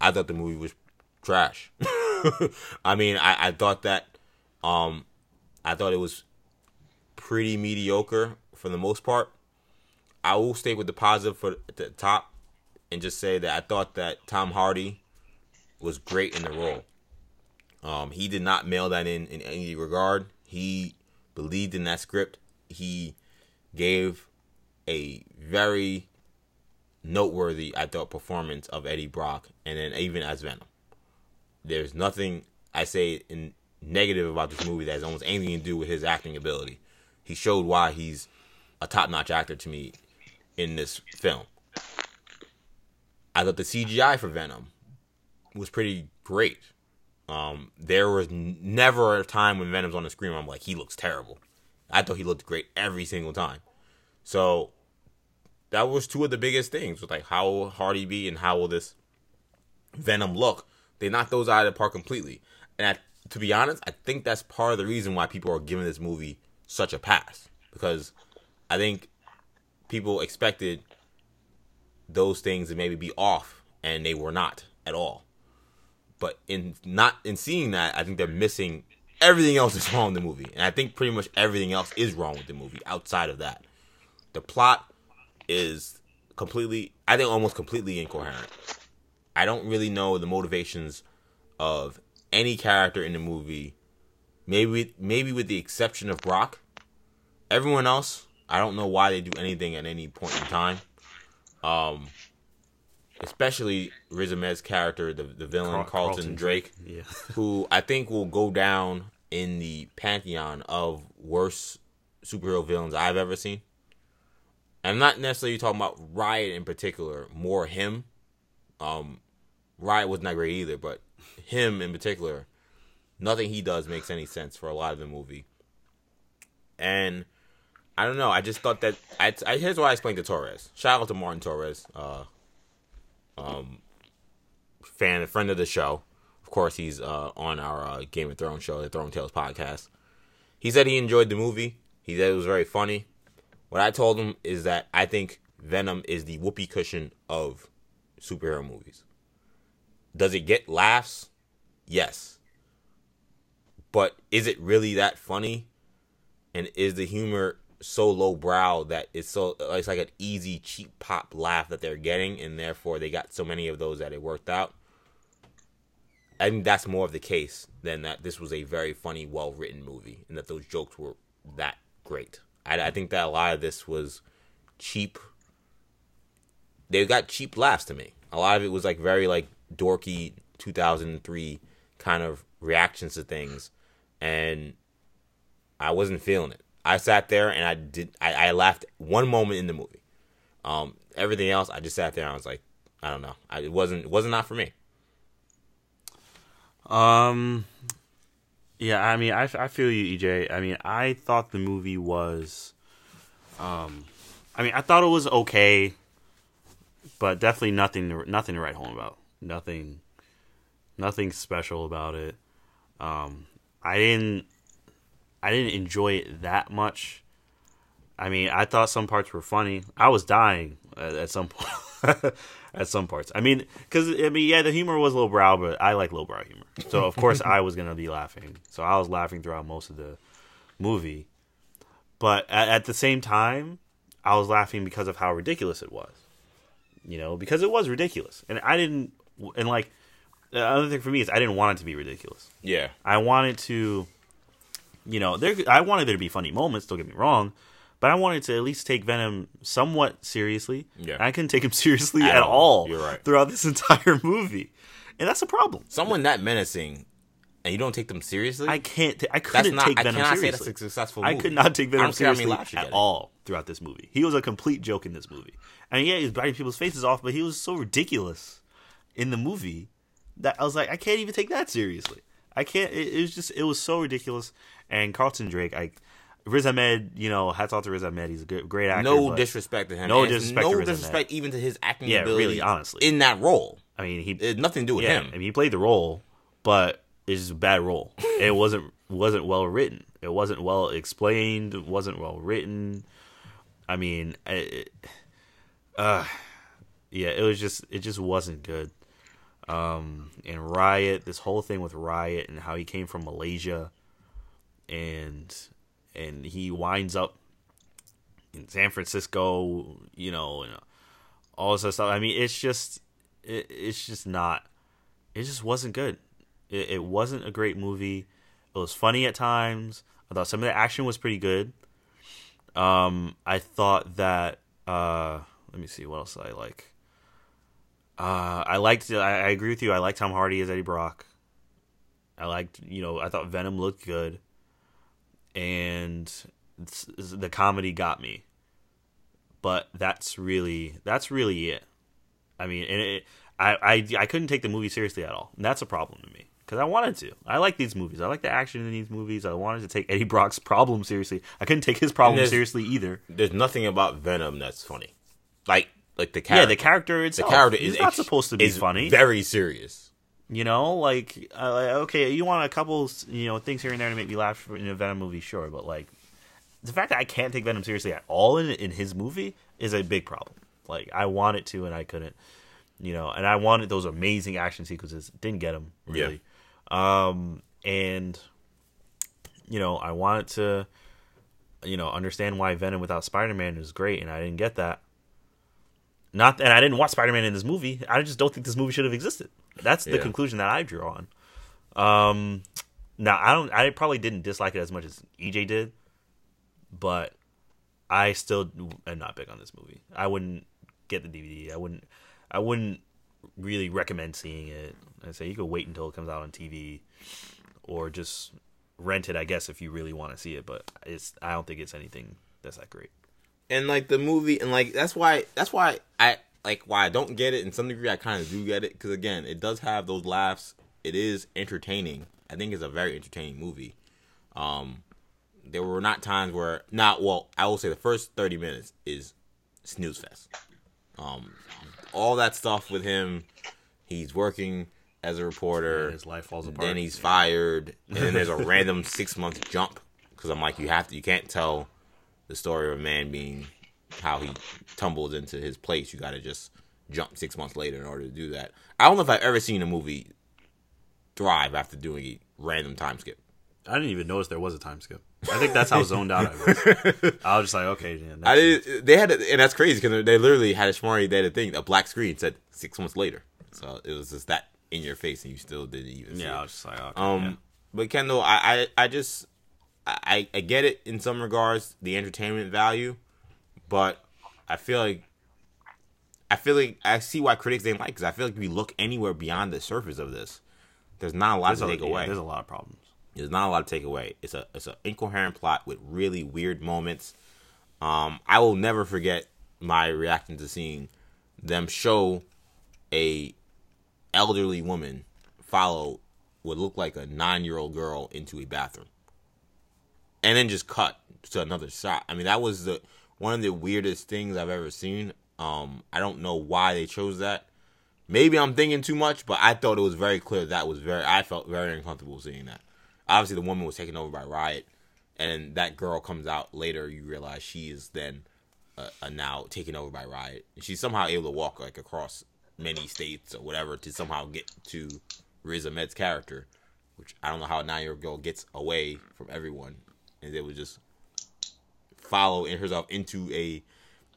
I thought the movie was trash. I mean, I, I thought that um I thought it was pretty mediocre for the most part. I will stay with the positive for the top and just say that I thought that Tom Hardy was great in the role. Um, he did not mail that in in any regard. He believed in that script. He gave a very noteworthy, I thought, performance of Eddie Brock, and then even as Venom. There's nothing I say in negative about this movie that has almost anything to do with his acting ability. He showed why he's a top-notch actor to me in this film. I thought the CGI for Venom was pretty great. Um, there was never a time when Venom's on the screen I'm like, he looks terrible. I thought he looked great every single time. So that was two of the biggest things with like how will Hardy be and how will this Venom look. They knocked those out of the park completely. And I, to be honest, I think that's part of the reason why people are giving this movie such a pass because I think people expected those things to maybe be off and they were not at all. But in not in seeing that, I think they're missing everything else is wrong with the movie. And I think pretty much everything else is wrong with the movie outside of that. The plot is completely I think almost completely incoherent. I don't really know the motivations of any character in the movie. Maybe maybe with the exception of Brock. Everyone else, I don't know why they do anything at any point in time. Um especially Riz Ahmed's character, the the villain Carl- Carlton, Carlton Drake, Yeah. who I think will go down in the pantheon of worst superhero villains I've ever seen. I'm not necessarily talking about Riot in particular, more him. Um, Riot was not great either, but him in particular, nothing he does makes any sense for a lot of the movie. And I don't know. I just thought that I, I here's why I explained to Torres. Shout out to Martin Torres, uh, um, fan, friend of the show. Of course, he's uh, on our uh, Game of Thrones show, the Throne Tales podcast. He said he enjoyed the movie. He said it was very funny. What I told him is that I think Venom is the whoopee cushion of superhero movies. Does it get laughs? Yes. But is it really that funny? And is the humor so low brow that it's so it's like an easy cheap pop laugh that they're getting, and therefore they got so many of those that it worked out. I think that's more of the case than that this was a very funny, well written movie, and that those jokes were that great. I, I think that a lot of this was cheap. They got cheap laughs to me. A lot of it was like very like dorky 2003 kind of reactions to things, and I wasn't feeling it. I sat there and I did. I, I laughed one moment in the movie. Um, everything else, I just sat there and I was like, I don't know. I, it wasn't. It wasn't not for me. Um, yeah, I mean, I, I feel you, EJ. I mean, I thought the movie was, um, I mean, I thought it was okay, but definitely nothing, to, nothing to write home about. Nothing, nothing special about it. Um, I didn't, I didn't enjoy it that much. I mean, I thought some parts were funny. I was dying at, at some point. at some parts. I mean, because I mean, yeah, the humor was lowbrow, but I like lowbrow humor, so of course I was gonna be laughing. So I was laughing throughout most of the movie, but at, at the same time, I was laughing because of how ridiculous it was. You know, because it was ridiculous, and I didn't. And like the other thing for me is I didn't want it to be ridiculous. Yeah. I wanted to, you know, there. I wanted there to be funny moments. Don't get me wrong, but I wanted to at least take Venom somewhat seriously. Yeah. I couldn't take him seriously At at, all. all. You're right. Throughout this entire movie, and that's a problem. Someone that menacing, and you don't take them seriously. I can't. T- I couldn't not. take I Venom cannot say seriously. that's a successful. I could not take Venom don't care how many seriously you at all throughout this movie. He was a complete joke in this movie. And yeah, he was biting people's faces off, but he was so ridiculous in the movie that I was like, I can't even take that seriously. I can't. It, it was just, it was so ridiculous. And Carlton Drake, I, Riz Ahmed, you know, hats off to Riz Ahmed. He's a good, great actor. No disrespect to him. No disrespect to No Riz Ahmed. even to his acting Yeah, ability. really, honestly. in that role, I mean, he it had nothing to do with yeah, him. I mean, he played the role, but it's just a bad role. it wasn't wasn't well written. It wasn't well explained. It wasn't well written. I mean, it, uh, yeah, it was just it just wasn't good. Um, and Riot, this whole thing with Riot and how he came from Malaysia, and and he winds up in San Francisco, you know, and all this stuff. I mean, it's just it, it's just not. It just wasn't good. It, it wasn't a great movie. It was funny at times. I thought some of the action was pretty good. Um, I thought that. Uh, let me see what else I like. Uh, I liked. I, I agree with you. I liked Tom Hardy as Eddie Brock. I liked. You know, I thought Venom looked good, and the comedy got me. But that's really that's really it. I mean, and it, I, I I couldn't take the movie seriously at all. And that's a problem to me because I wanted to. I like these movies. I like the action in these movies. I wanted to take Eddie Brock's problem seriously. I couldn't take his problem seriously either. There's nothing about Venom that's funny. Like like the character. Yeah, the character itself. The character he's is not ex- supposed to be funny. Very serious. You know, like, uh, okay, you want a couple, you know, things here and there to make me laugh in a Venom movie, sure, but like, the fact that I can't take Venom seriously at all in in his movie is a big problem. Like, I wanted to and I couldn't, you know, and I wanted those amazing action sequences, didn't get them really, um, and you know, I wanted to, you know, understand why Venom without Spider Man is great, and I didn't get that. Not and I didn't watch Spider Man in this movie. I just don't think this movie should have existed. That's the Yeah. conclusion that I drew on. Um, now I don't. I probably didn't dislike it as much as EJ did, but I still am not big on this movie. I wouldn't get the DVD. I wouldn't. I wouldn't really recommend seeing it. I say you could wait until it comes out on TV, or just rent it. I guess if you really want to see it, but it's. I don't think it's anything that's that great. and like the movie and like that's why that's why i like why i don't get it in some degree i kind of do get it because again it does have those laughs. It is entertaining. I think it's a very entertaining movie. Um there were not times where not well i will say the first 30 minutes is snooze fest. Um all that stuff with him he's working as a reporter. His life falls apart. then he's fired, and then there's a random six month jump because I'm like, you have to, you can't tell the story of a man being how he tumbles into his place. You got to just jump six months later in order to do that. I don't know if I've ever seen a movie thrive after doing a random time skip. I didn't even notice there was a time skip. I think that's how zoned out I was. I was just like, okay, man. I did. They had, and that's crazy because they literally had a Shamari. They had a thing, a black screen said six months later. So it was just that in your face, and you still didn't even. see Yeah, it. I was just like, okay. Um, yeah. but Kendall, I, I, I just, I, I get it in some regards, the entertainment value, but I feel like, I feel like I see why critics didn't like because I feel like if you look anywhere beyond the surface of this, there's not a lot There's to a, take yeah, away. there's a lot of problems. There's not a lot to take away. It's a it's an incoherent plot with really weird moments. Um, I will never forget my reaction to seeing them show a elderly woman follow what looked like a nine year old girl into a bathroom, and then just cut to another shot. I mean, that was the one of the weirdest things I've ever seen. Um, I don't know why they chose that. Maybe I'm thinking too much, but I thought it was very clear that was very. I felt very uncomfortable seeing that. Obviously, the woman was taken over by Riot, and that girl comes out later. You realize she is then uh, uh, now taken over by Riot, she's somehow able to walk like across many states or whatever to somehow get to Riz Ahmed's character, which I don't know how a nine-year-old girl gets away from everyone, and they would just follow in herself into a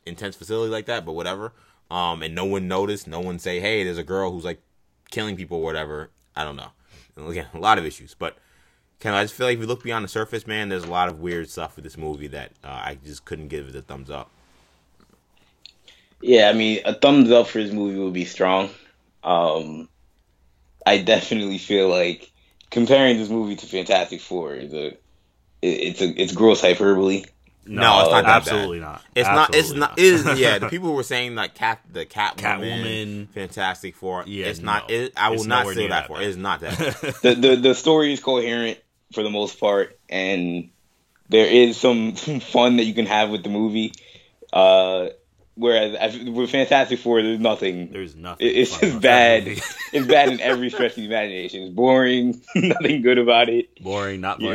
intense facility like that, but whatever. Um, and no one noticed. No one say, "Hey, there's a girl who's like killing people or whatever." I don't know. And again, a lot of issues, but kind of I just feel like if you look beyond the surface, man, there's a lot of weird stuff with this movie that uh, I just couldn't give it a thumbs up. Yeah, I mean, a thumbs up for this movie would be strong. Um, I definitely feel like comparing this movie to Fantastic Four is a it's a it's gross hyperbole. No, it's not that absolutely bad. not. It's not. It's Absolutely not. It is, yeah, the people who were saying like cat, the Catwoman, Catwoman. Fantastic Four. Yeah, it's not. no. It, I will It's not nowhere say that that for. It is not that. bad. the, the the story is coherent for the most part, and there is some, some fun that you can have with the movie. Uh, whereas I- with Fantastic Four, there's nothing. There's nothing. It- It's just bad. it's bad in every stretch of the imagination. It's boring. nothing good about it. Boring, not Yeah.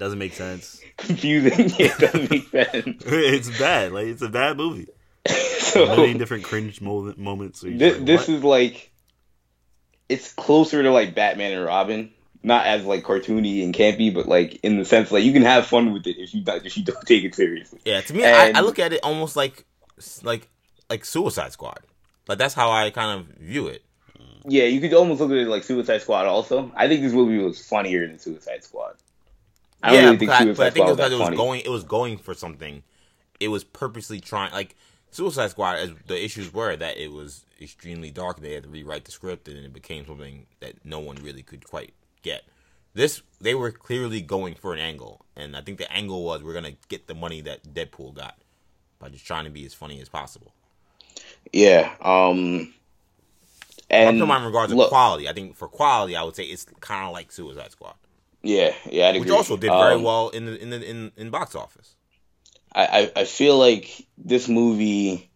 Doesn't make sense. Confusing. yeah, it doesn't make sense. it's bad. Like it's a bad movie. A So million different cringe moment, moments. This, like, this is like it's closer to like Batman and Robin, not as like cartoony and campy, but like in the sense like you can have fun with it if you don't, if you don't take it seriously. Yeah, to me, I, I look at it almost like like like Suicide Squad. Like that's how I kind of view it. Yeah, you could almost look at it like Suicide Squad. Also, I think this movie was funnier than Suicide Squad. I don't yeah, really think but, I, but I think it was was that because it was funny. going. It was going for something. It was purposely trying. Like Suicide Squad, as the issues were that it was extremely dark. and They had to rewrite the script, and it became something that no one really could quite get. This they were clearly going for an angle, and I think the angle was we're gonna get the money that Deadpool got by just trying to be as funny as possible. yeah, um, and in regards to quality. I think for quality, I would say it's kind of like Suicide Squad, yeah, yeah, I'd which agree. also did very Um, well in the in the in, in box office. I, I I feel like this movie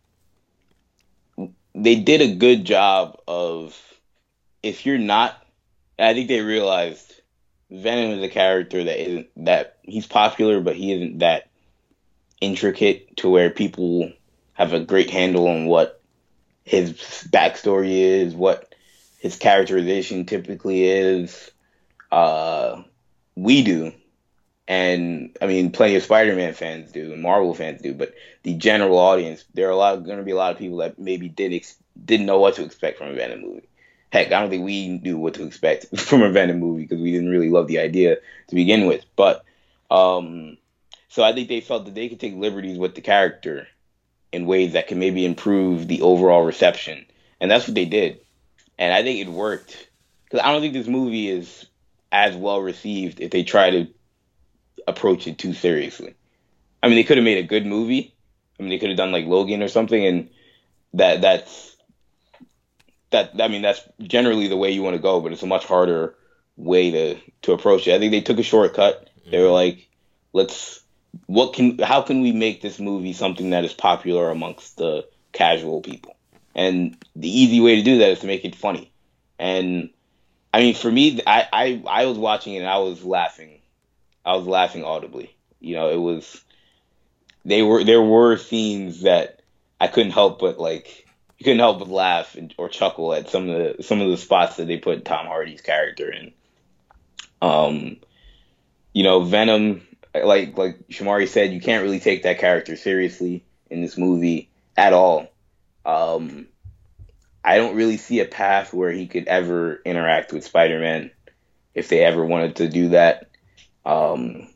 they did a good job of if you're not I think they realized Venom is a character that isn't that he's popular but he isn't that intricate to where people have a great handle on what his backstory is, what his characterization typically is. Uh we do and I mean, plenty of Spider-Man fans do, and Marvel fans do, but the general audience, there are a lot, going to be a lot of people that maybe did ex- didn't know what to expect from a Venom movie. Heck, I don't think we knew what to expect from a Venom movie because we didn't really love the idea to begin with. But um, so I think they felt that they could take liberties with the character in ways that can maybe improve the overall reception, and that's what they did, and I think it worked because I don't think this movie is as well received if they try to approach it too seriously. I mean, they could have made a good movie. I mean, they could have done like Logan or something, and that that's that. I mean, that's generally the way you want to go, but it's a much harder way to to approach it. I think they took a shortcut. They were mm-hmm. like, let's what can how can we make this movie something that is popular amongst the casual people? And the easy way to do that is to make it funny. And I mean, for me, I I, I was watching it and I was laughing I was laughing audibly. You know, it was they were there were scenes that I couldn't help but like you couldn't help but laugh and, or chuckle at some of the some of the spots that they put Tom Hardy's character in. Um, you know, Venom. like like Shamari said, you can't really take that character seriously in this movie at all. Um, I don't really see a path where he could ever interact with Spider Man if they ever wanted to do that. Um,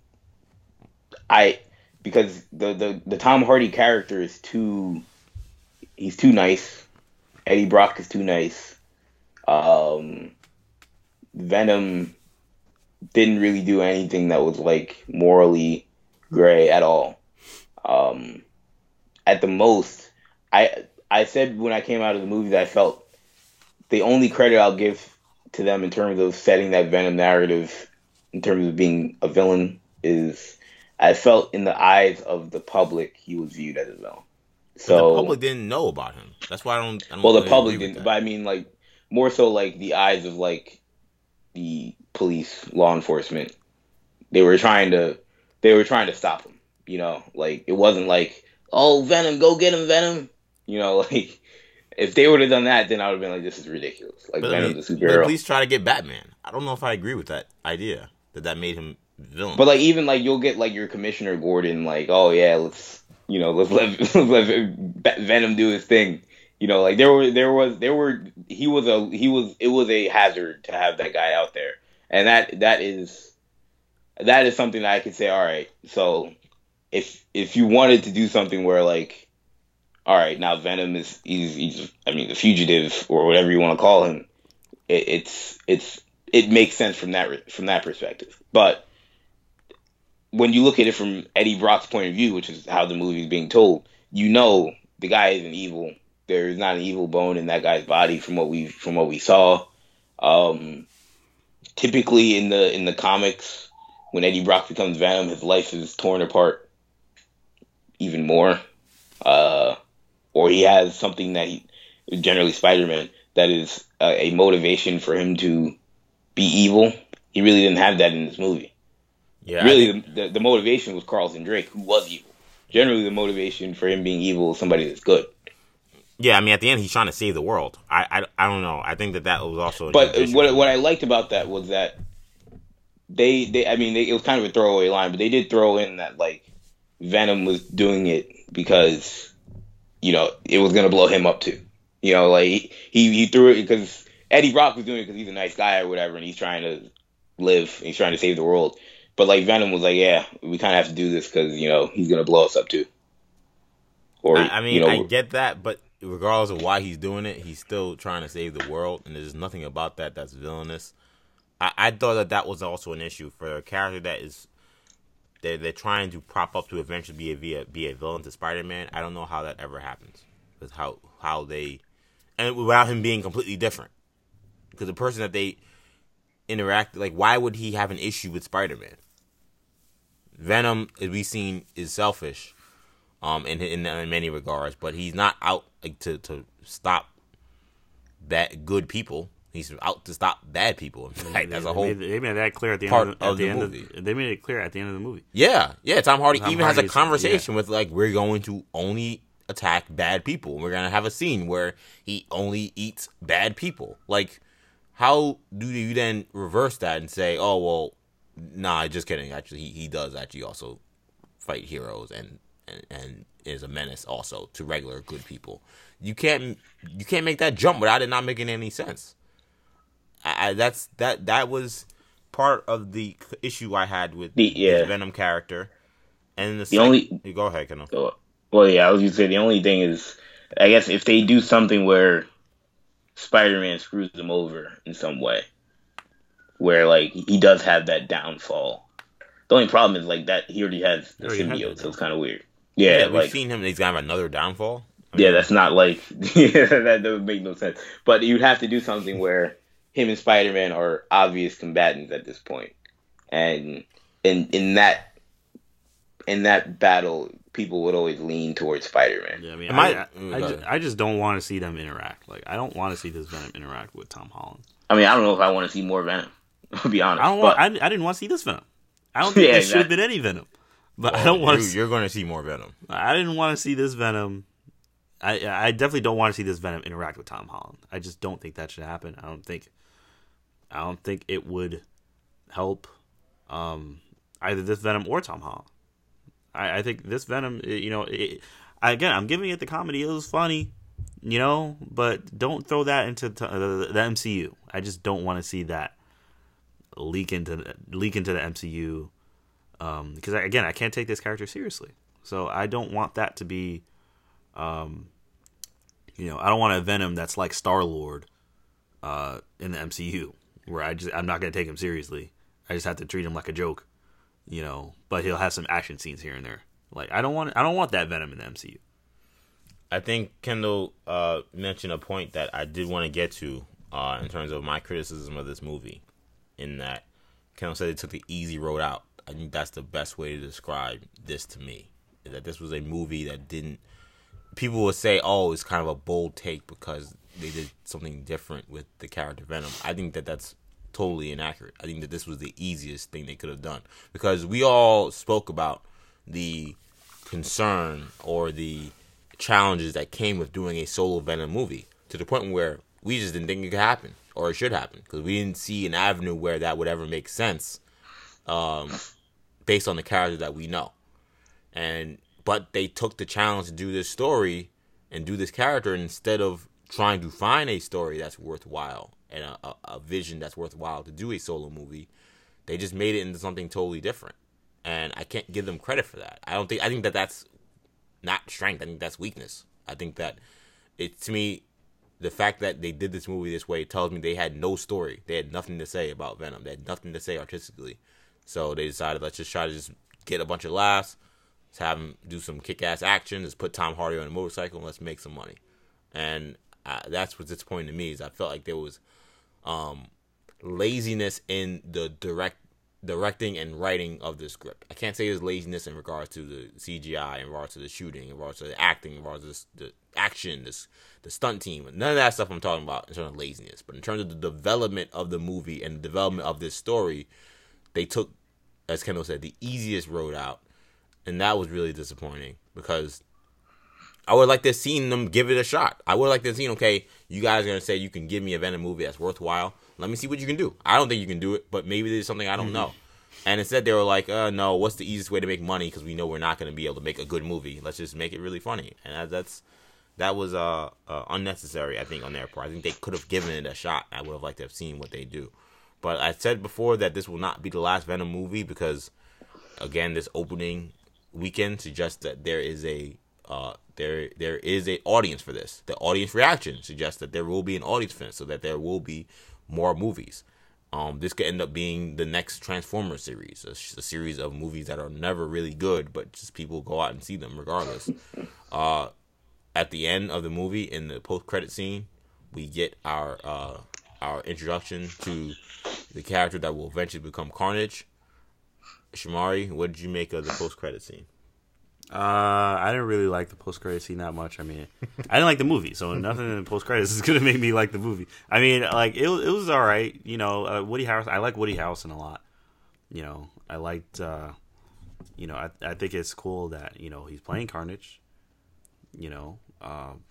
I because the, the the Tom Hardy character is too he's too nice. Eddie Brock is too nice. Um, Venom didn't really do anything that was like morally gray at all. Um, at the most, I I said when I came out of the movie that I felt the only credit I'll give to them in terms of setting that Venom narrative, in terms of being a villain, is I felt in the eyes of the public he was viewed as a villain. So the public didn't know about him. That's why I don't. I don't well, the public didn't, but I mean, like more so, like the eyes of like the police, law enforcement. They were trying to, they were trying to stop him. You know, like it wasn't like, oh, Venom, go get him, Venom. You know, like if they would have done that, then I would have been like, this is ridiculous. Like But, I mean, Venom's a the superhero. police try to get Batman. I don't know if I agree with that idea that that made him villain. But like even like you'll get like your Commissioner Gordon like oh yeah let's you know let's let let's let Venom do his thing. You know like there were there was there were he was a he was it was a hazard to have that guy out there and that that is that is something that I could say all right so if if you wanted to do something where like all right now Venom is he's, he's I mean the fugitive or whatever you want to call him it, it's it's it makes sense from that from that perspective but when you look at it from Eddie Brock's point of view, which is how the movie is being told, you know the guy isn't evil. There's not an evil bone in that guy's body from what we from what we saw. Um, typically in the in the comics, when Eddie Brock becomes Venom, his life is torn apart even more, uh, or he has something that he generally Spider-Man that is a, a motivation for him to be evil. He really didn't have that in this movie yeah, really the, the, the motivation was Carlton Drake, who was evil. Generally, the motivation for him being evil is somebody that's good. yeah. I mean, at the end, he's trying to save the world. I, I, I don't know. I think that that was also. But what what. I liked about that was that they they I mean they, it was kind of a throwaway line, but they did throw in that like Venom was doing it because you know it was gonna blow him up too. You know, like he he, threw it because Eddie Brock was doing it because he's a nice guy or whatever, and he's trying to live, he's trying to save the world. But like Venom was like, yeah, we kind of have to do this because you know he's gonna blow us up too. Or I, I mean, you know, I get that, but regardless of why he's doing it, he's still trying to save the world, and there's nothing about that that's villainous. I, I thought that that was also an issue for a character that is they're, they're trying to prop up to eventually be a be a, be a villain to Spider-Man. I don't know how that ever happens with how how they and without him being completely different because the person that they interact like why would he have an issue with Spider-Man? Venom, as we've seen, is selfish um, in, in in many regards, but he's not out like to to stop bad good people. He's out to stop bad people. In fact, that's a they whole Made, they made that clear at the part end of the, of the the end movie. Of, they made it clear at the end of the movie. yeah, yeah. Tom Hardy Tom even has a Hardy's- conversation with like we're going to only attack bad people. We're gonna have a scene where he only eats bad people. Like, how do you then reverse that and say, oh well, nah, just kidding. Actually, he, he does actually also fight heroes and, and and is a menace also to regular good people. You can't you can't make that jump without it not making any sense. I, I that's that that was part of the issue I had with The- yeah. Venom character. And the, The only- go ahead, Kenneth. So, well, yeah, I was gonna say the only thing is, I guess if they do something where Spider-Man screws them over in some way, where like he does have that downfall. The only problem is like that he already has the Already symbiote, that so it's kind of weird. Yeah, Yeah, we've like seen him. He's gonna have another downfall. yeah, that's not like yeah, that doesn't make no sense. But you'd have to do something where him and Spider-Man are obvious combatants at this point, and in in that in that battle, people would always lean towards Spider-Man. Yeah, I mean, I, I- I, Mm, I, go. I just don't want to see them interact. Like, I don't want to see this Venom interact with Tom Holland. I mean, I don't know if I want to see more Venom. I'll be honest. I don't but, want. I, I didn't want to see this Venom. I don't think Yeah, there should have been any Venom. But I don't want You, to. you're going to see more Venom. I didn't want to see this Venom. I I definitely don't want to see this Venom interact with Tom Holland. I just don't think that should happen. I don't think. I don't think it would help. Um, either this Venom or Tom Holland. I, I think this Venom, you know, it, again, I'm giving it the comedy. It was funny, you know, but don't throw that into uh, the MCU. I just don't want to see that leak into leak into the MCU um, because again, I can't take this character seriously. So I don't want that to be, um, you know, I don't want a Venom that's like Star Lord uh, in the MCU, where I just I'm not gonna take him seriously. I just have to treat him like a joke, you know. But he'll have some action scenes here and there. Like I don't want I don't want that Venom in the MCU. I think Kendall uh, mentioned a point that I did want to get to uh, in terms of my criticism of this movie. In that Kendall said they took the easy road out. I think that's the best way to describe this to me. That this was a movie that didn't. People would say, "Oh, it's kind of a bold take because they did something different with the character Venom." I think that that's totally inaccurate. I think that this was the easiest thing they could have done because we all spoke about the concern or the challenges that came with doing a solo Venom movie to the point where we just didn't think it could happen or it should happen because we didn't see an avenue where that would ever make sense um, based on the character that we know. And but they took the challenge to do this story and do this character instead of trying to find a story that's worthwhile and a, a, a vision that's worthwhile to do a solo movie. They just made it into something totally different, and I can't give them credit for that. I don't think I think that that's not strength. I think that's weakness. I think that it to me the fact that they did this movie this way tells me they had no story. They had nothing to say about Venom. They had nothing to say artistically. So they decided let's just try to just get a bunch of laughs, let's have them do some kick-ass action, let's put Tom Hardy on a motorcycle, and let's make some money. And uh, that's what's disappointing to me is I felt like there was um, laziness in the direct directing and writing of the script. I can't say there's laziness in regards to the CGI, in regards to the shooting, in regards to the acting, in regards to the action, this the stunt team. None of that stuff I'm talking about in terms of laziness. But in terms of the development of the movie and the development of this story, they took, as Kendall said, the easiest road out. And that was really disappointing because I would like to have seen them give it a shot. I would like to have seen, okay, you guys are gonna say you can give me a Venom movie that's worthwhile. Let me see what you can do. I don't think you can do it, but maybe there's something I don't know. And instead, they were like, uh, no, what's the easiest way to make money? Because we know we're not going to be able to make a good movie. Let's just make it really funny. And that, that's that was uh, uh, unnecessary, I think, on their part. I think they could have given it a shot. I would have liked to have seen what they do. But I said before that this will not be the last Venom movie because, again, this opening weekend suggests that there is a uh, there there is a audience for this. The audience reaction suggests that there will be an audience for it, so that there will be more movies. Um, this could end up being the next Transformers series, a, a, series of movies that are never really good, but just people go out and see them regardless. Uh, at the end of the movie, in the post-credit scene, we get our uh, our introduction to the character that will eventually become Carnage. Shamari, what did you make of the post-credit scene? Uh, I didn't really like the post credit scene that much. I mean, I didn't like the movie, so nothing in the post credits is gonna make me like the movie. I mean, like it, it was all right. You know, uh, Woody Harrelson. I like Woody Harrelson a lot. You know, I liked. Uh, you know, I I think it's cool that you know he's playing Carnage. You know, um,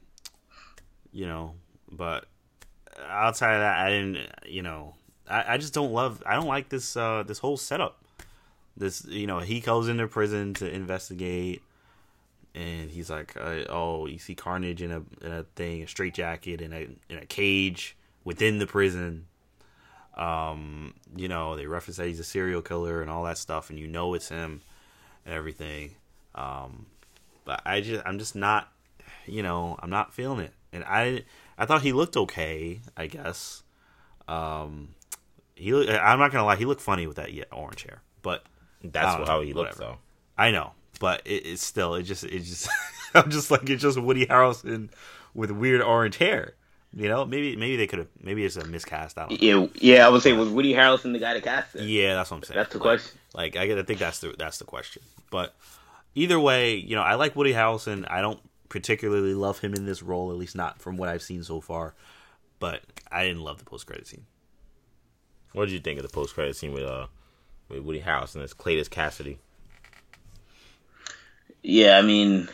you know, but outside of that, I didn't. You know, I, I just don't love. I don't like this uh this whole setup. This you know he goes into prison to investigate and he's like, uh, "Oh, you see Carnage in a in a thing, a straitjacket, in a in a cage within the prison." Um, you know, they reference that he's a serial killer and all that stuff, and you know it's him and everything. Um, but I just, I'm just not, you know, I'm not feeling it. And I, I thought he looked okay, I guess. Um, he, I'm not gonna lie, he looked funny with that orange hair, but that's how he looked, though. I know, but it, it's still it just it just I'm just like it's just Woody Harrelson with weird orange hair. You know, maybe maybe they could have maybe it's a miscast. I don't know. Yeah, yeah. I would say was Woody Harrelson the guy to cast it? Yeah, that's what I'm saying. That's the question. Like, like I, I think that's the that's the question. But either way, you know, I like Woody Harrelson. I don't particularly love him in this role, at least not from what I've seen so far. But I didn't love the post credit scene. What did you think of the post credit scene with uh with Woody Harrelson as Cletus Kasady? Yeah, I mean,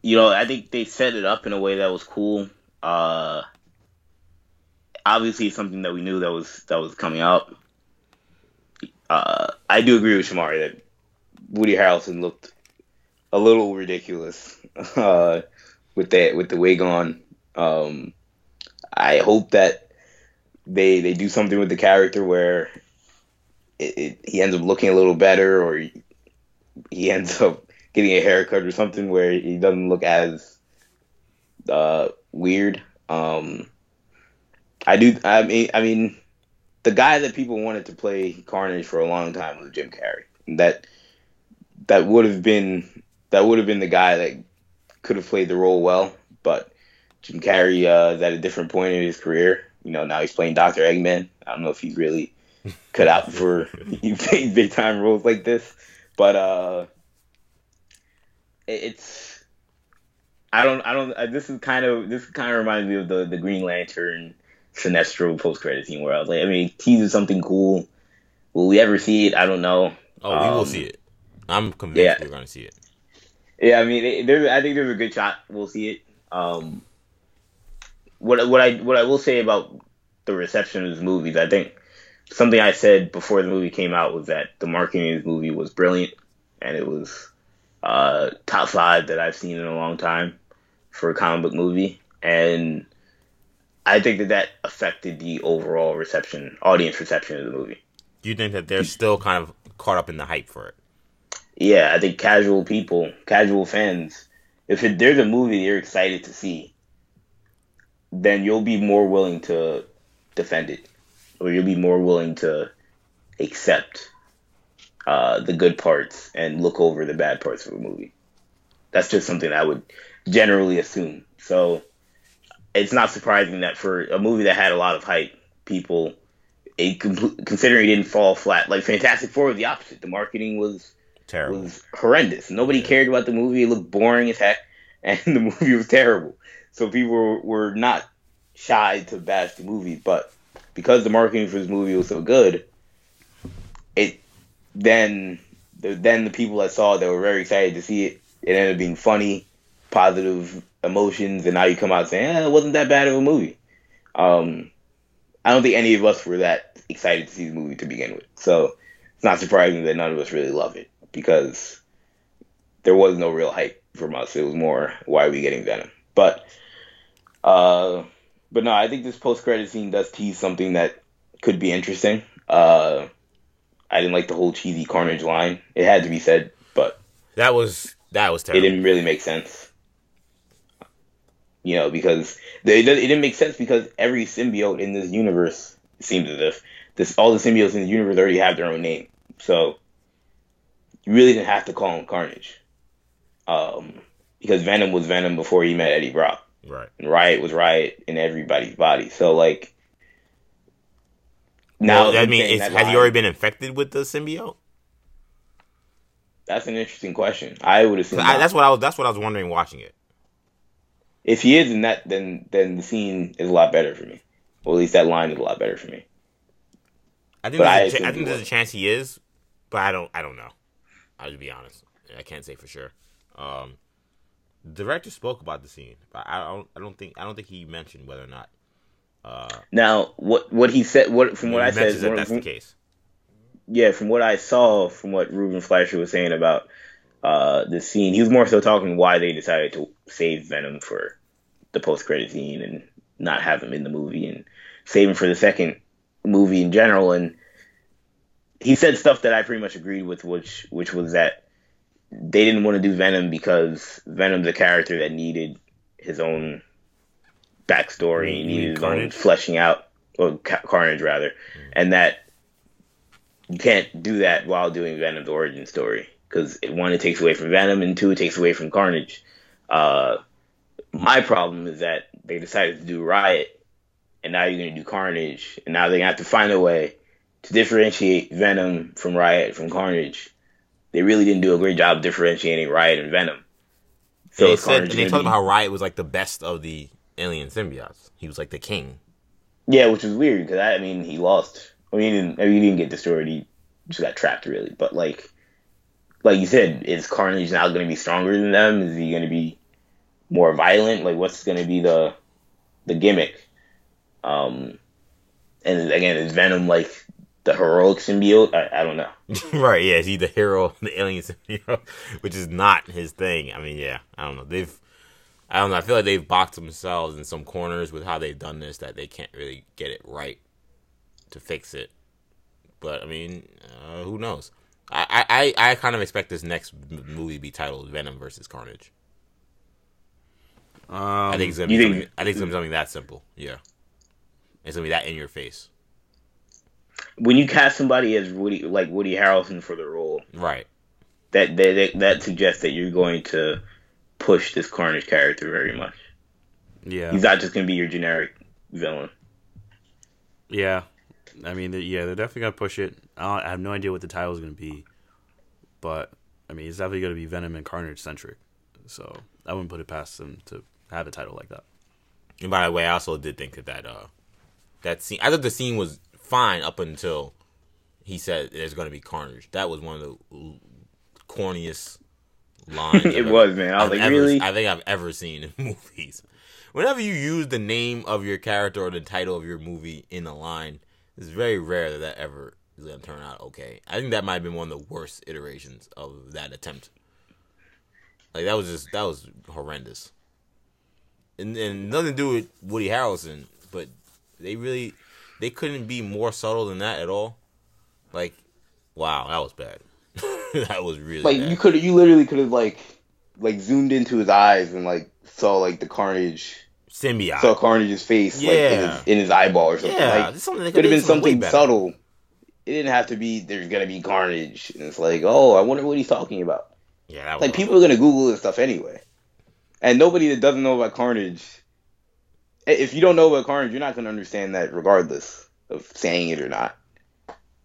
you know, I think they set it up in a way that was cool. Uh, obviously, something that we knew that was that was coming up. Uh, I do agree with Shamari that Woody Harrelson looked a little ridiculous uh, with that with the wig on. Um, I hope that they they do something with the character where it, it, he ends up looking a little better, or he, ends up getting a haircut or something where he doesn't look as uh, weird. Um, I do. I mean, I mean, the guy that people wanted to play Carnage for a long time was Jim Carrey. That that would have been that would have been the guy that could have played the role well, but Jim Carrey uh, is at a different point in his career. You know, now he's playing Doctor Eggman. I don't know if he's really cut out for big time roles like this, but uh, it's I don't I don't this is kind of this kind of reminds me of the the Green Lantern Sinestro post credit scene where I was like, I mean, teases something cool. Will we ever see it? I don't know. Oh, we will Um, see it. I'm convinced yeah. we're going to see it. Yeah, I mean, it, there. I think there's a good shot we'll see it. Um, what what I what I will say about the reception of this movie, is I think something I said before the movie came out was that the marketing of the movie was brilliant, and it was uh, top five that I've seen in a long time for a comic book movie, and I think that that affected the overall reception, audience reception of the movie. Do you think that they're still kind of caught up in the hype for it? yeah, I think casual people, casual fans, if it, there's a movie you're excited to see, then you'll be more willing to defend it, or you'll be more willing to accept uh, the good parts and look over the bad parts of a movie. That's just something I would generally assume. So it's not surprising that for a movie that had a lot of hype, people, it, considering it didn't fall flat, like Fantastic Four was the opposite. The marketing was Terrible. was horrendous. Nobody cared about the movie. It looked boring as heck, and the movie was terrible. So people were, were not shy to bash the movie, but because the marketing for this movie was so good, it then the, then the people that saw it that were very excited to see it, it ended up being funny, positive emotions, and now you come out saying, eh, it wasn't that bad of a movie. Um, I don't think any of us were that excited to see the movie to begin with. So it's not surprising that none of us really love it because there was no real hype from us. It was more why are we getting Venom? But uh but no, I think this post credit scene does tease something that could be interesting. Uh I didn't like the whole cheesy carnage line. It had to be said, but That was that was it didn't really make sense. You know, because they, it didn't make sense because every symbiote in this universe seems as if this all the symbiotes in the universe already have their own name. So you really didn't have to call him Carnage. Um, because Venom was Venom before he met Eddie Brock, Right. and Riot was Riot in everybody's body. So like now, Now, I mean, is, has he already been infected with the symbiote? That's an interesting question. I would assume I, that's what I was. That's what I was wondering watching it. if he is in that, then then the scene is a lot better for me. Or at least that line is a lot better for me. I think I there's, a, assume cha- I think there's a chance he is, but I don't. I don't know. I'll be honest. I can't say for sure. Um, the director spoke about the scene, but I don't. I don't think. I don't think he mentioned whether or not. Uh, Now, what what he said, what from what I said, that that's from- the case. yeah, from what I saw, from what Ruben Fleischer was saying about uh, the scene, he was more so talking why they decided to save Venom for the post credit scene and not have him in the movie and save him for the second movie in general. And he said stuff that I pretty much agreed with, which which was that they didn't want to do Venom because Venom's a character that needed his own backstory, he needed his own Carnage? fleshing out, or Ca- Carnage rather, and that you can't do that while doing Venom's origin story because one, it takes away from Venom, and two, it takes away from Carnage. Uh, my problem is that they decided to do Riot, and now you're going to do Carnage, and now to have to find a way to differentiate Venom from Riot from Carnage. They really didn't do a great job differentiating Riot and Venom. So they is said Carnage they talked be- about how Riot was like the best of the alien symbiotes. He was like the king. Yeah, which was weird because I, I mean he lost. I mean he didn't. I mean, he didn't get destroyed. He just got trapped really. But like, like you said, is Carnage now going to be stronger than them? Is he going to be more violent? Like, what's going to be the the gimmick? Um, and again, is Venom like the heroic symbiote. I, I don't know. right, yeah, is he the hero, the alien symbiote, which is not his thing. I mean, yeah, I don't know. They've, I don't know. I feel like they've boxed themselves in some corners with how they've done this that they can't really get it right to fix it. But I mean, uh, who knows? I, I, I kind of expect this next movie to be titled Venom versus Carnage. Um, I think it's gonna be think- something, I think it's gonna be something that simple. Yeah, it's gonna be that in your face. When you cast somebody as Woody, like Woody Harrelson for the role, Right. that that that, that suggests that you're going to push this Carnage character very much. yeah, He's not just going to be your generic villain. yeah. I mean, yeah, they're definitely gonna push it. I, I have no idea what the title is gonna be, but I mean, it's definitely gonna be Venom and Carnage centric. So I wouldn't put it past them to have a title like that. And by the way, I also did think that that uh that scene. I thought the scene was fine up until he said there's going to be carnage. That was one of the corniest lines. It I've was, man. I was I've like, ever- really? I think I've ever seen in movies. Whenever you use the name of your character or the title of your movie in a line, it's very rare that that ever is going to turn out okay. I think that might have been one of the worst iterations of that attempt. Like that was just that was horrendous. And, and nothing to do with Woody Harrelson, but they really they couldn't be more subtle than that at all. Like, wow, that was bad. that was really Like bad. you could, you literally could have like, like zoomed into his eyes and like saw like the Carnage, symbiote. saw Carnage's face, like in Yeah. his, in his eyeball or something. yeah, like, something could have been something subtle. It didn't have to be. There's gonna be Carnage, and it's like, oh, I wonder what he's talking about. Yeah, that was Like people are gonna Google this stuff anyway, and nobody that doesn't know about Carnage, if you don't know about Carnage, you're not gonna understand that regardless of saying it or not.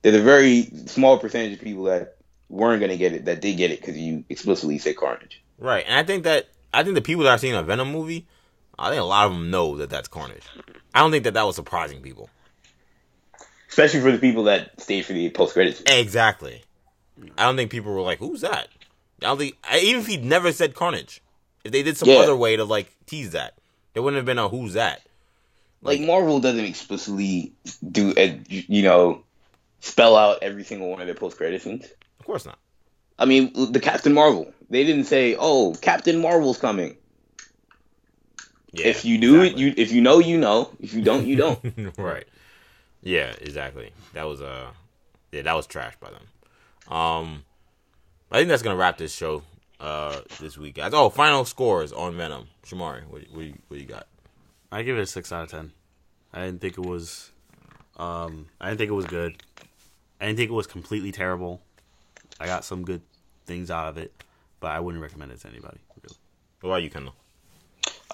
There's a very small percentage of people that weren't gonna get it that did get it because you explicitly said Carnage. right. And I think that I think the people that are seeing a Venom movie, I think a lot of them know that that's Carnage. I don't think that that was surprising people. Especially for the people that stayed for the post credits. Exactly. I don't think people were like, "Who's that?" I don't think even if he never said Carnage, if they did some Yeah. other way to like tease that, there wouldn't have been a "Who's that?" Like Marvel doesn't explicitly do, uh, you know, spell out every single one of their post credit scenes. Of course not. I mean, the Captain Marvel. They didn't say, "Oh, Captain Marvel's coming." Yeah, if you do exactly. it, you if you know, you know. If you don't, you don't. right. Yeah, exactly. That was uh yeah, that was trash by them. Um I think that's gonna wrap this show uh this week, guys. Oh, final scores on Venom. Shamari, what what you, what you got? I give it a six out of ten. I didn't think it was. Um, I didn't think it was good. I didn't think it was completely terrible. I got some good things out of it, but I wouldn't recommend it to anybody. Really. What about you, Kendall?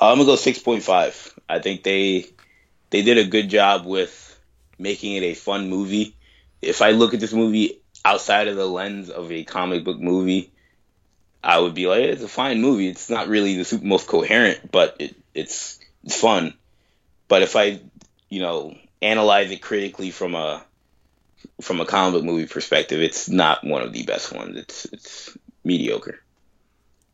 I'm gonna go six point five. I think they they did a good job with making it a fun movie. If I look at this movie outside of the lens of a comic book movie, I would be like, it's a fine movie. It's not really the super, most coherent, but it, it's it's fun. But if I, you know, analyze it critically from a from a comic book movie perspective, it's not one of the best ones. It's it's mediocre.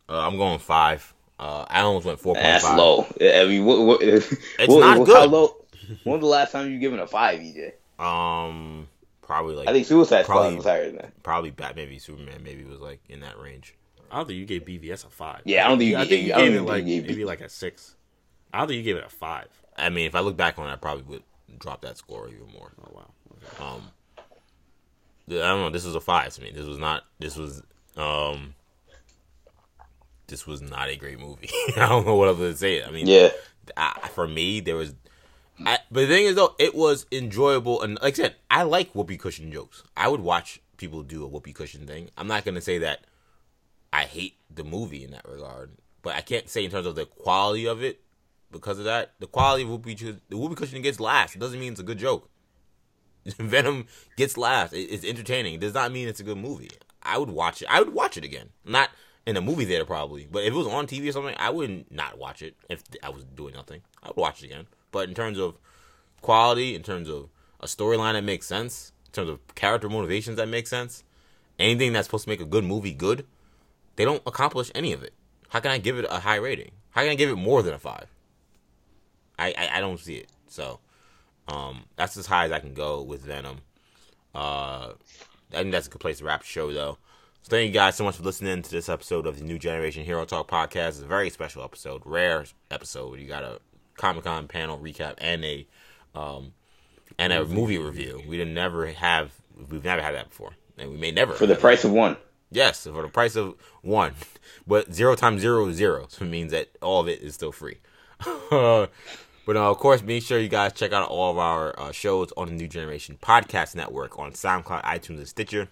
Uh, I'm going five. Uh, I almost went four point That's low. I mean, what, what, It's what- not How good. low? When was the last time you given a five, EJ? Um, probably like I think Suicide Squad Probably- was higher than that. probably Batman v Superman. Maybe was like in that range. I don't think you gave BVS a five. Yeah, I don't think you I gave- think you I don't gave it like gave maybe like a six. I don't think you gave it a five. I mean, if I look back on it, I probably would drop that score even more. Oh wow. Okay. Um, I don't know. This was a five to me. This was not. This was. Um. This was not a great movie. I don't know what else to say. I mean, Yeah, I, for me, there was. I, but the thing is, though, it was enjoyable, and like I said, I like whoopee cushion jokes. I would watch people do a whoopee cushion thing. I'm not gonna say that I hate the movie in that regard, but I can't say in terms of the quality of it because of that. The quality of whoopee Cu- the whoopee cushion gets laughs. It doesn't mean it's a good joke. Venom gets laughs. It's entertaining. It does not mean it's a good movie. I would watch it. I would watch it again. Not in a movie theater probably, but if it was on TV or something, I wouldn't not watch it if I was doing nothing. I would watch it again. But in terms of quality, in terms of a storyline that makes sense, in terms of character motivations that make sense, anything that's supposed to make a good movie good, they don't accomplish any of it. How can I give it a high rating? How can I give it more than a five? I I, I don't see it. So um, that's as high as I can go with Venom. Uh, I think that's a good place to wrap the show, though. So thank you guys so much for listening to this episode of the New Generation Hero Talk podcast. It's a very special episode, rare episode. You got a Comic Con panel recap and a um and a movie review. We didn't never have we've never had that before, and we may never For the price of one. Yes, for the price of one. But zero times zero is zero. So it means that all of it is still free. but uh, of course, make sure you guys check out all of our uh, shows on the New Generation Podcast Network on SoundCloud, iTunes, and Stitcher.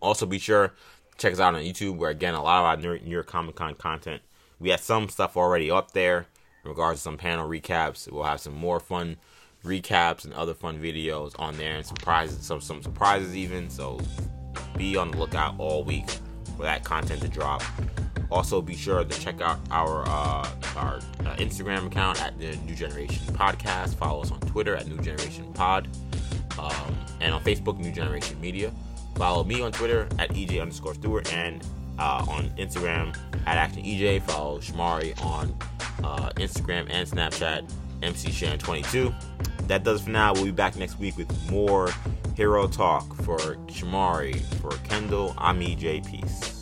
Also, be sure to check us out on YouTube, where again, a lot of our New New York Comic Con content. We have some stuff already up there in regards to some panel recaps. We'll have some more fun recaps and other fun videos on there, and surprises, some some surprises even. So be on the lookout all week for that content to drop. Also, be sure to check out our uh, our uh, Instagram account at the New Generation Podcast. Follow us on Twitter at New Generation Pod, um, and on Facebook, New Generation Media. Follow me on Twitter at EJ underscore Stewart and uh, on Instagram at Action EJ. Follow Shamari on uh, Instagram and Snapchat, MC Shan22. That does it for now. We'll be back next week with more hero talk for Shamari, for Kendall. I'm EJ. Peace.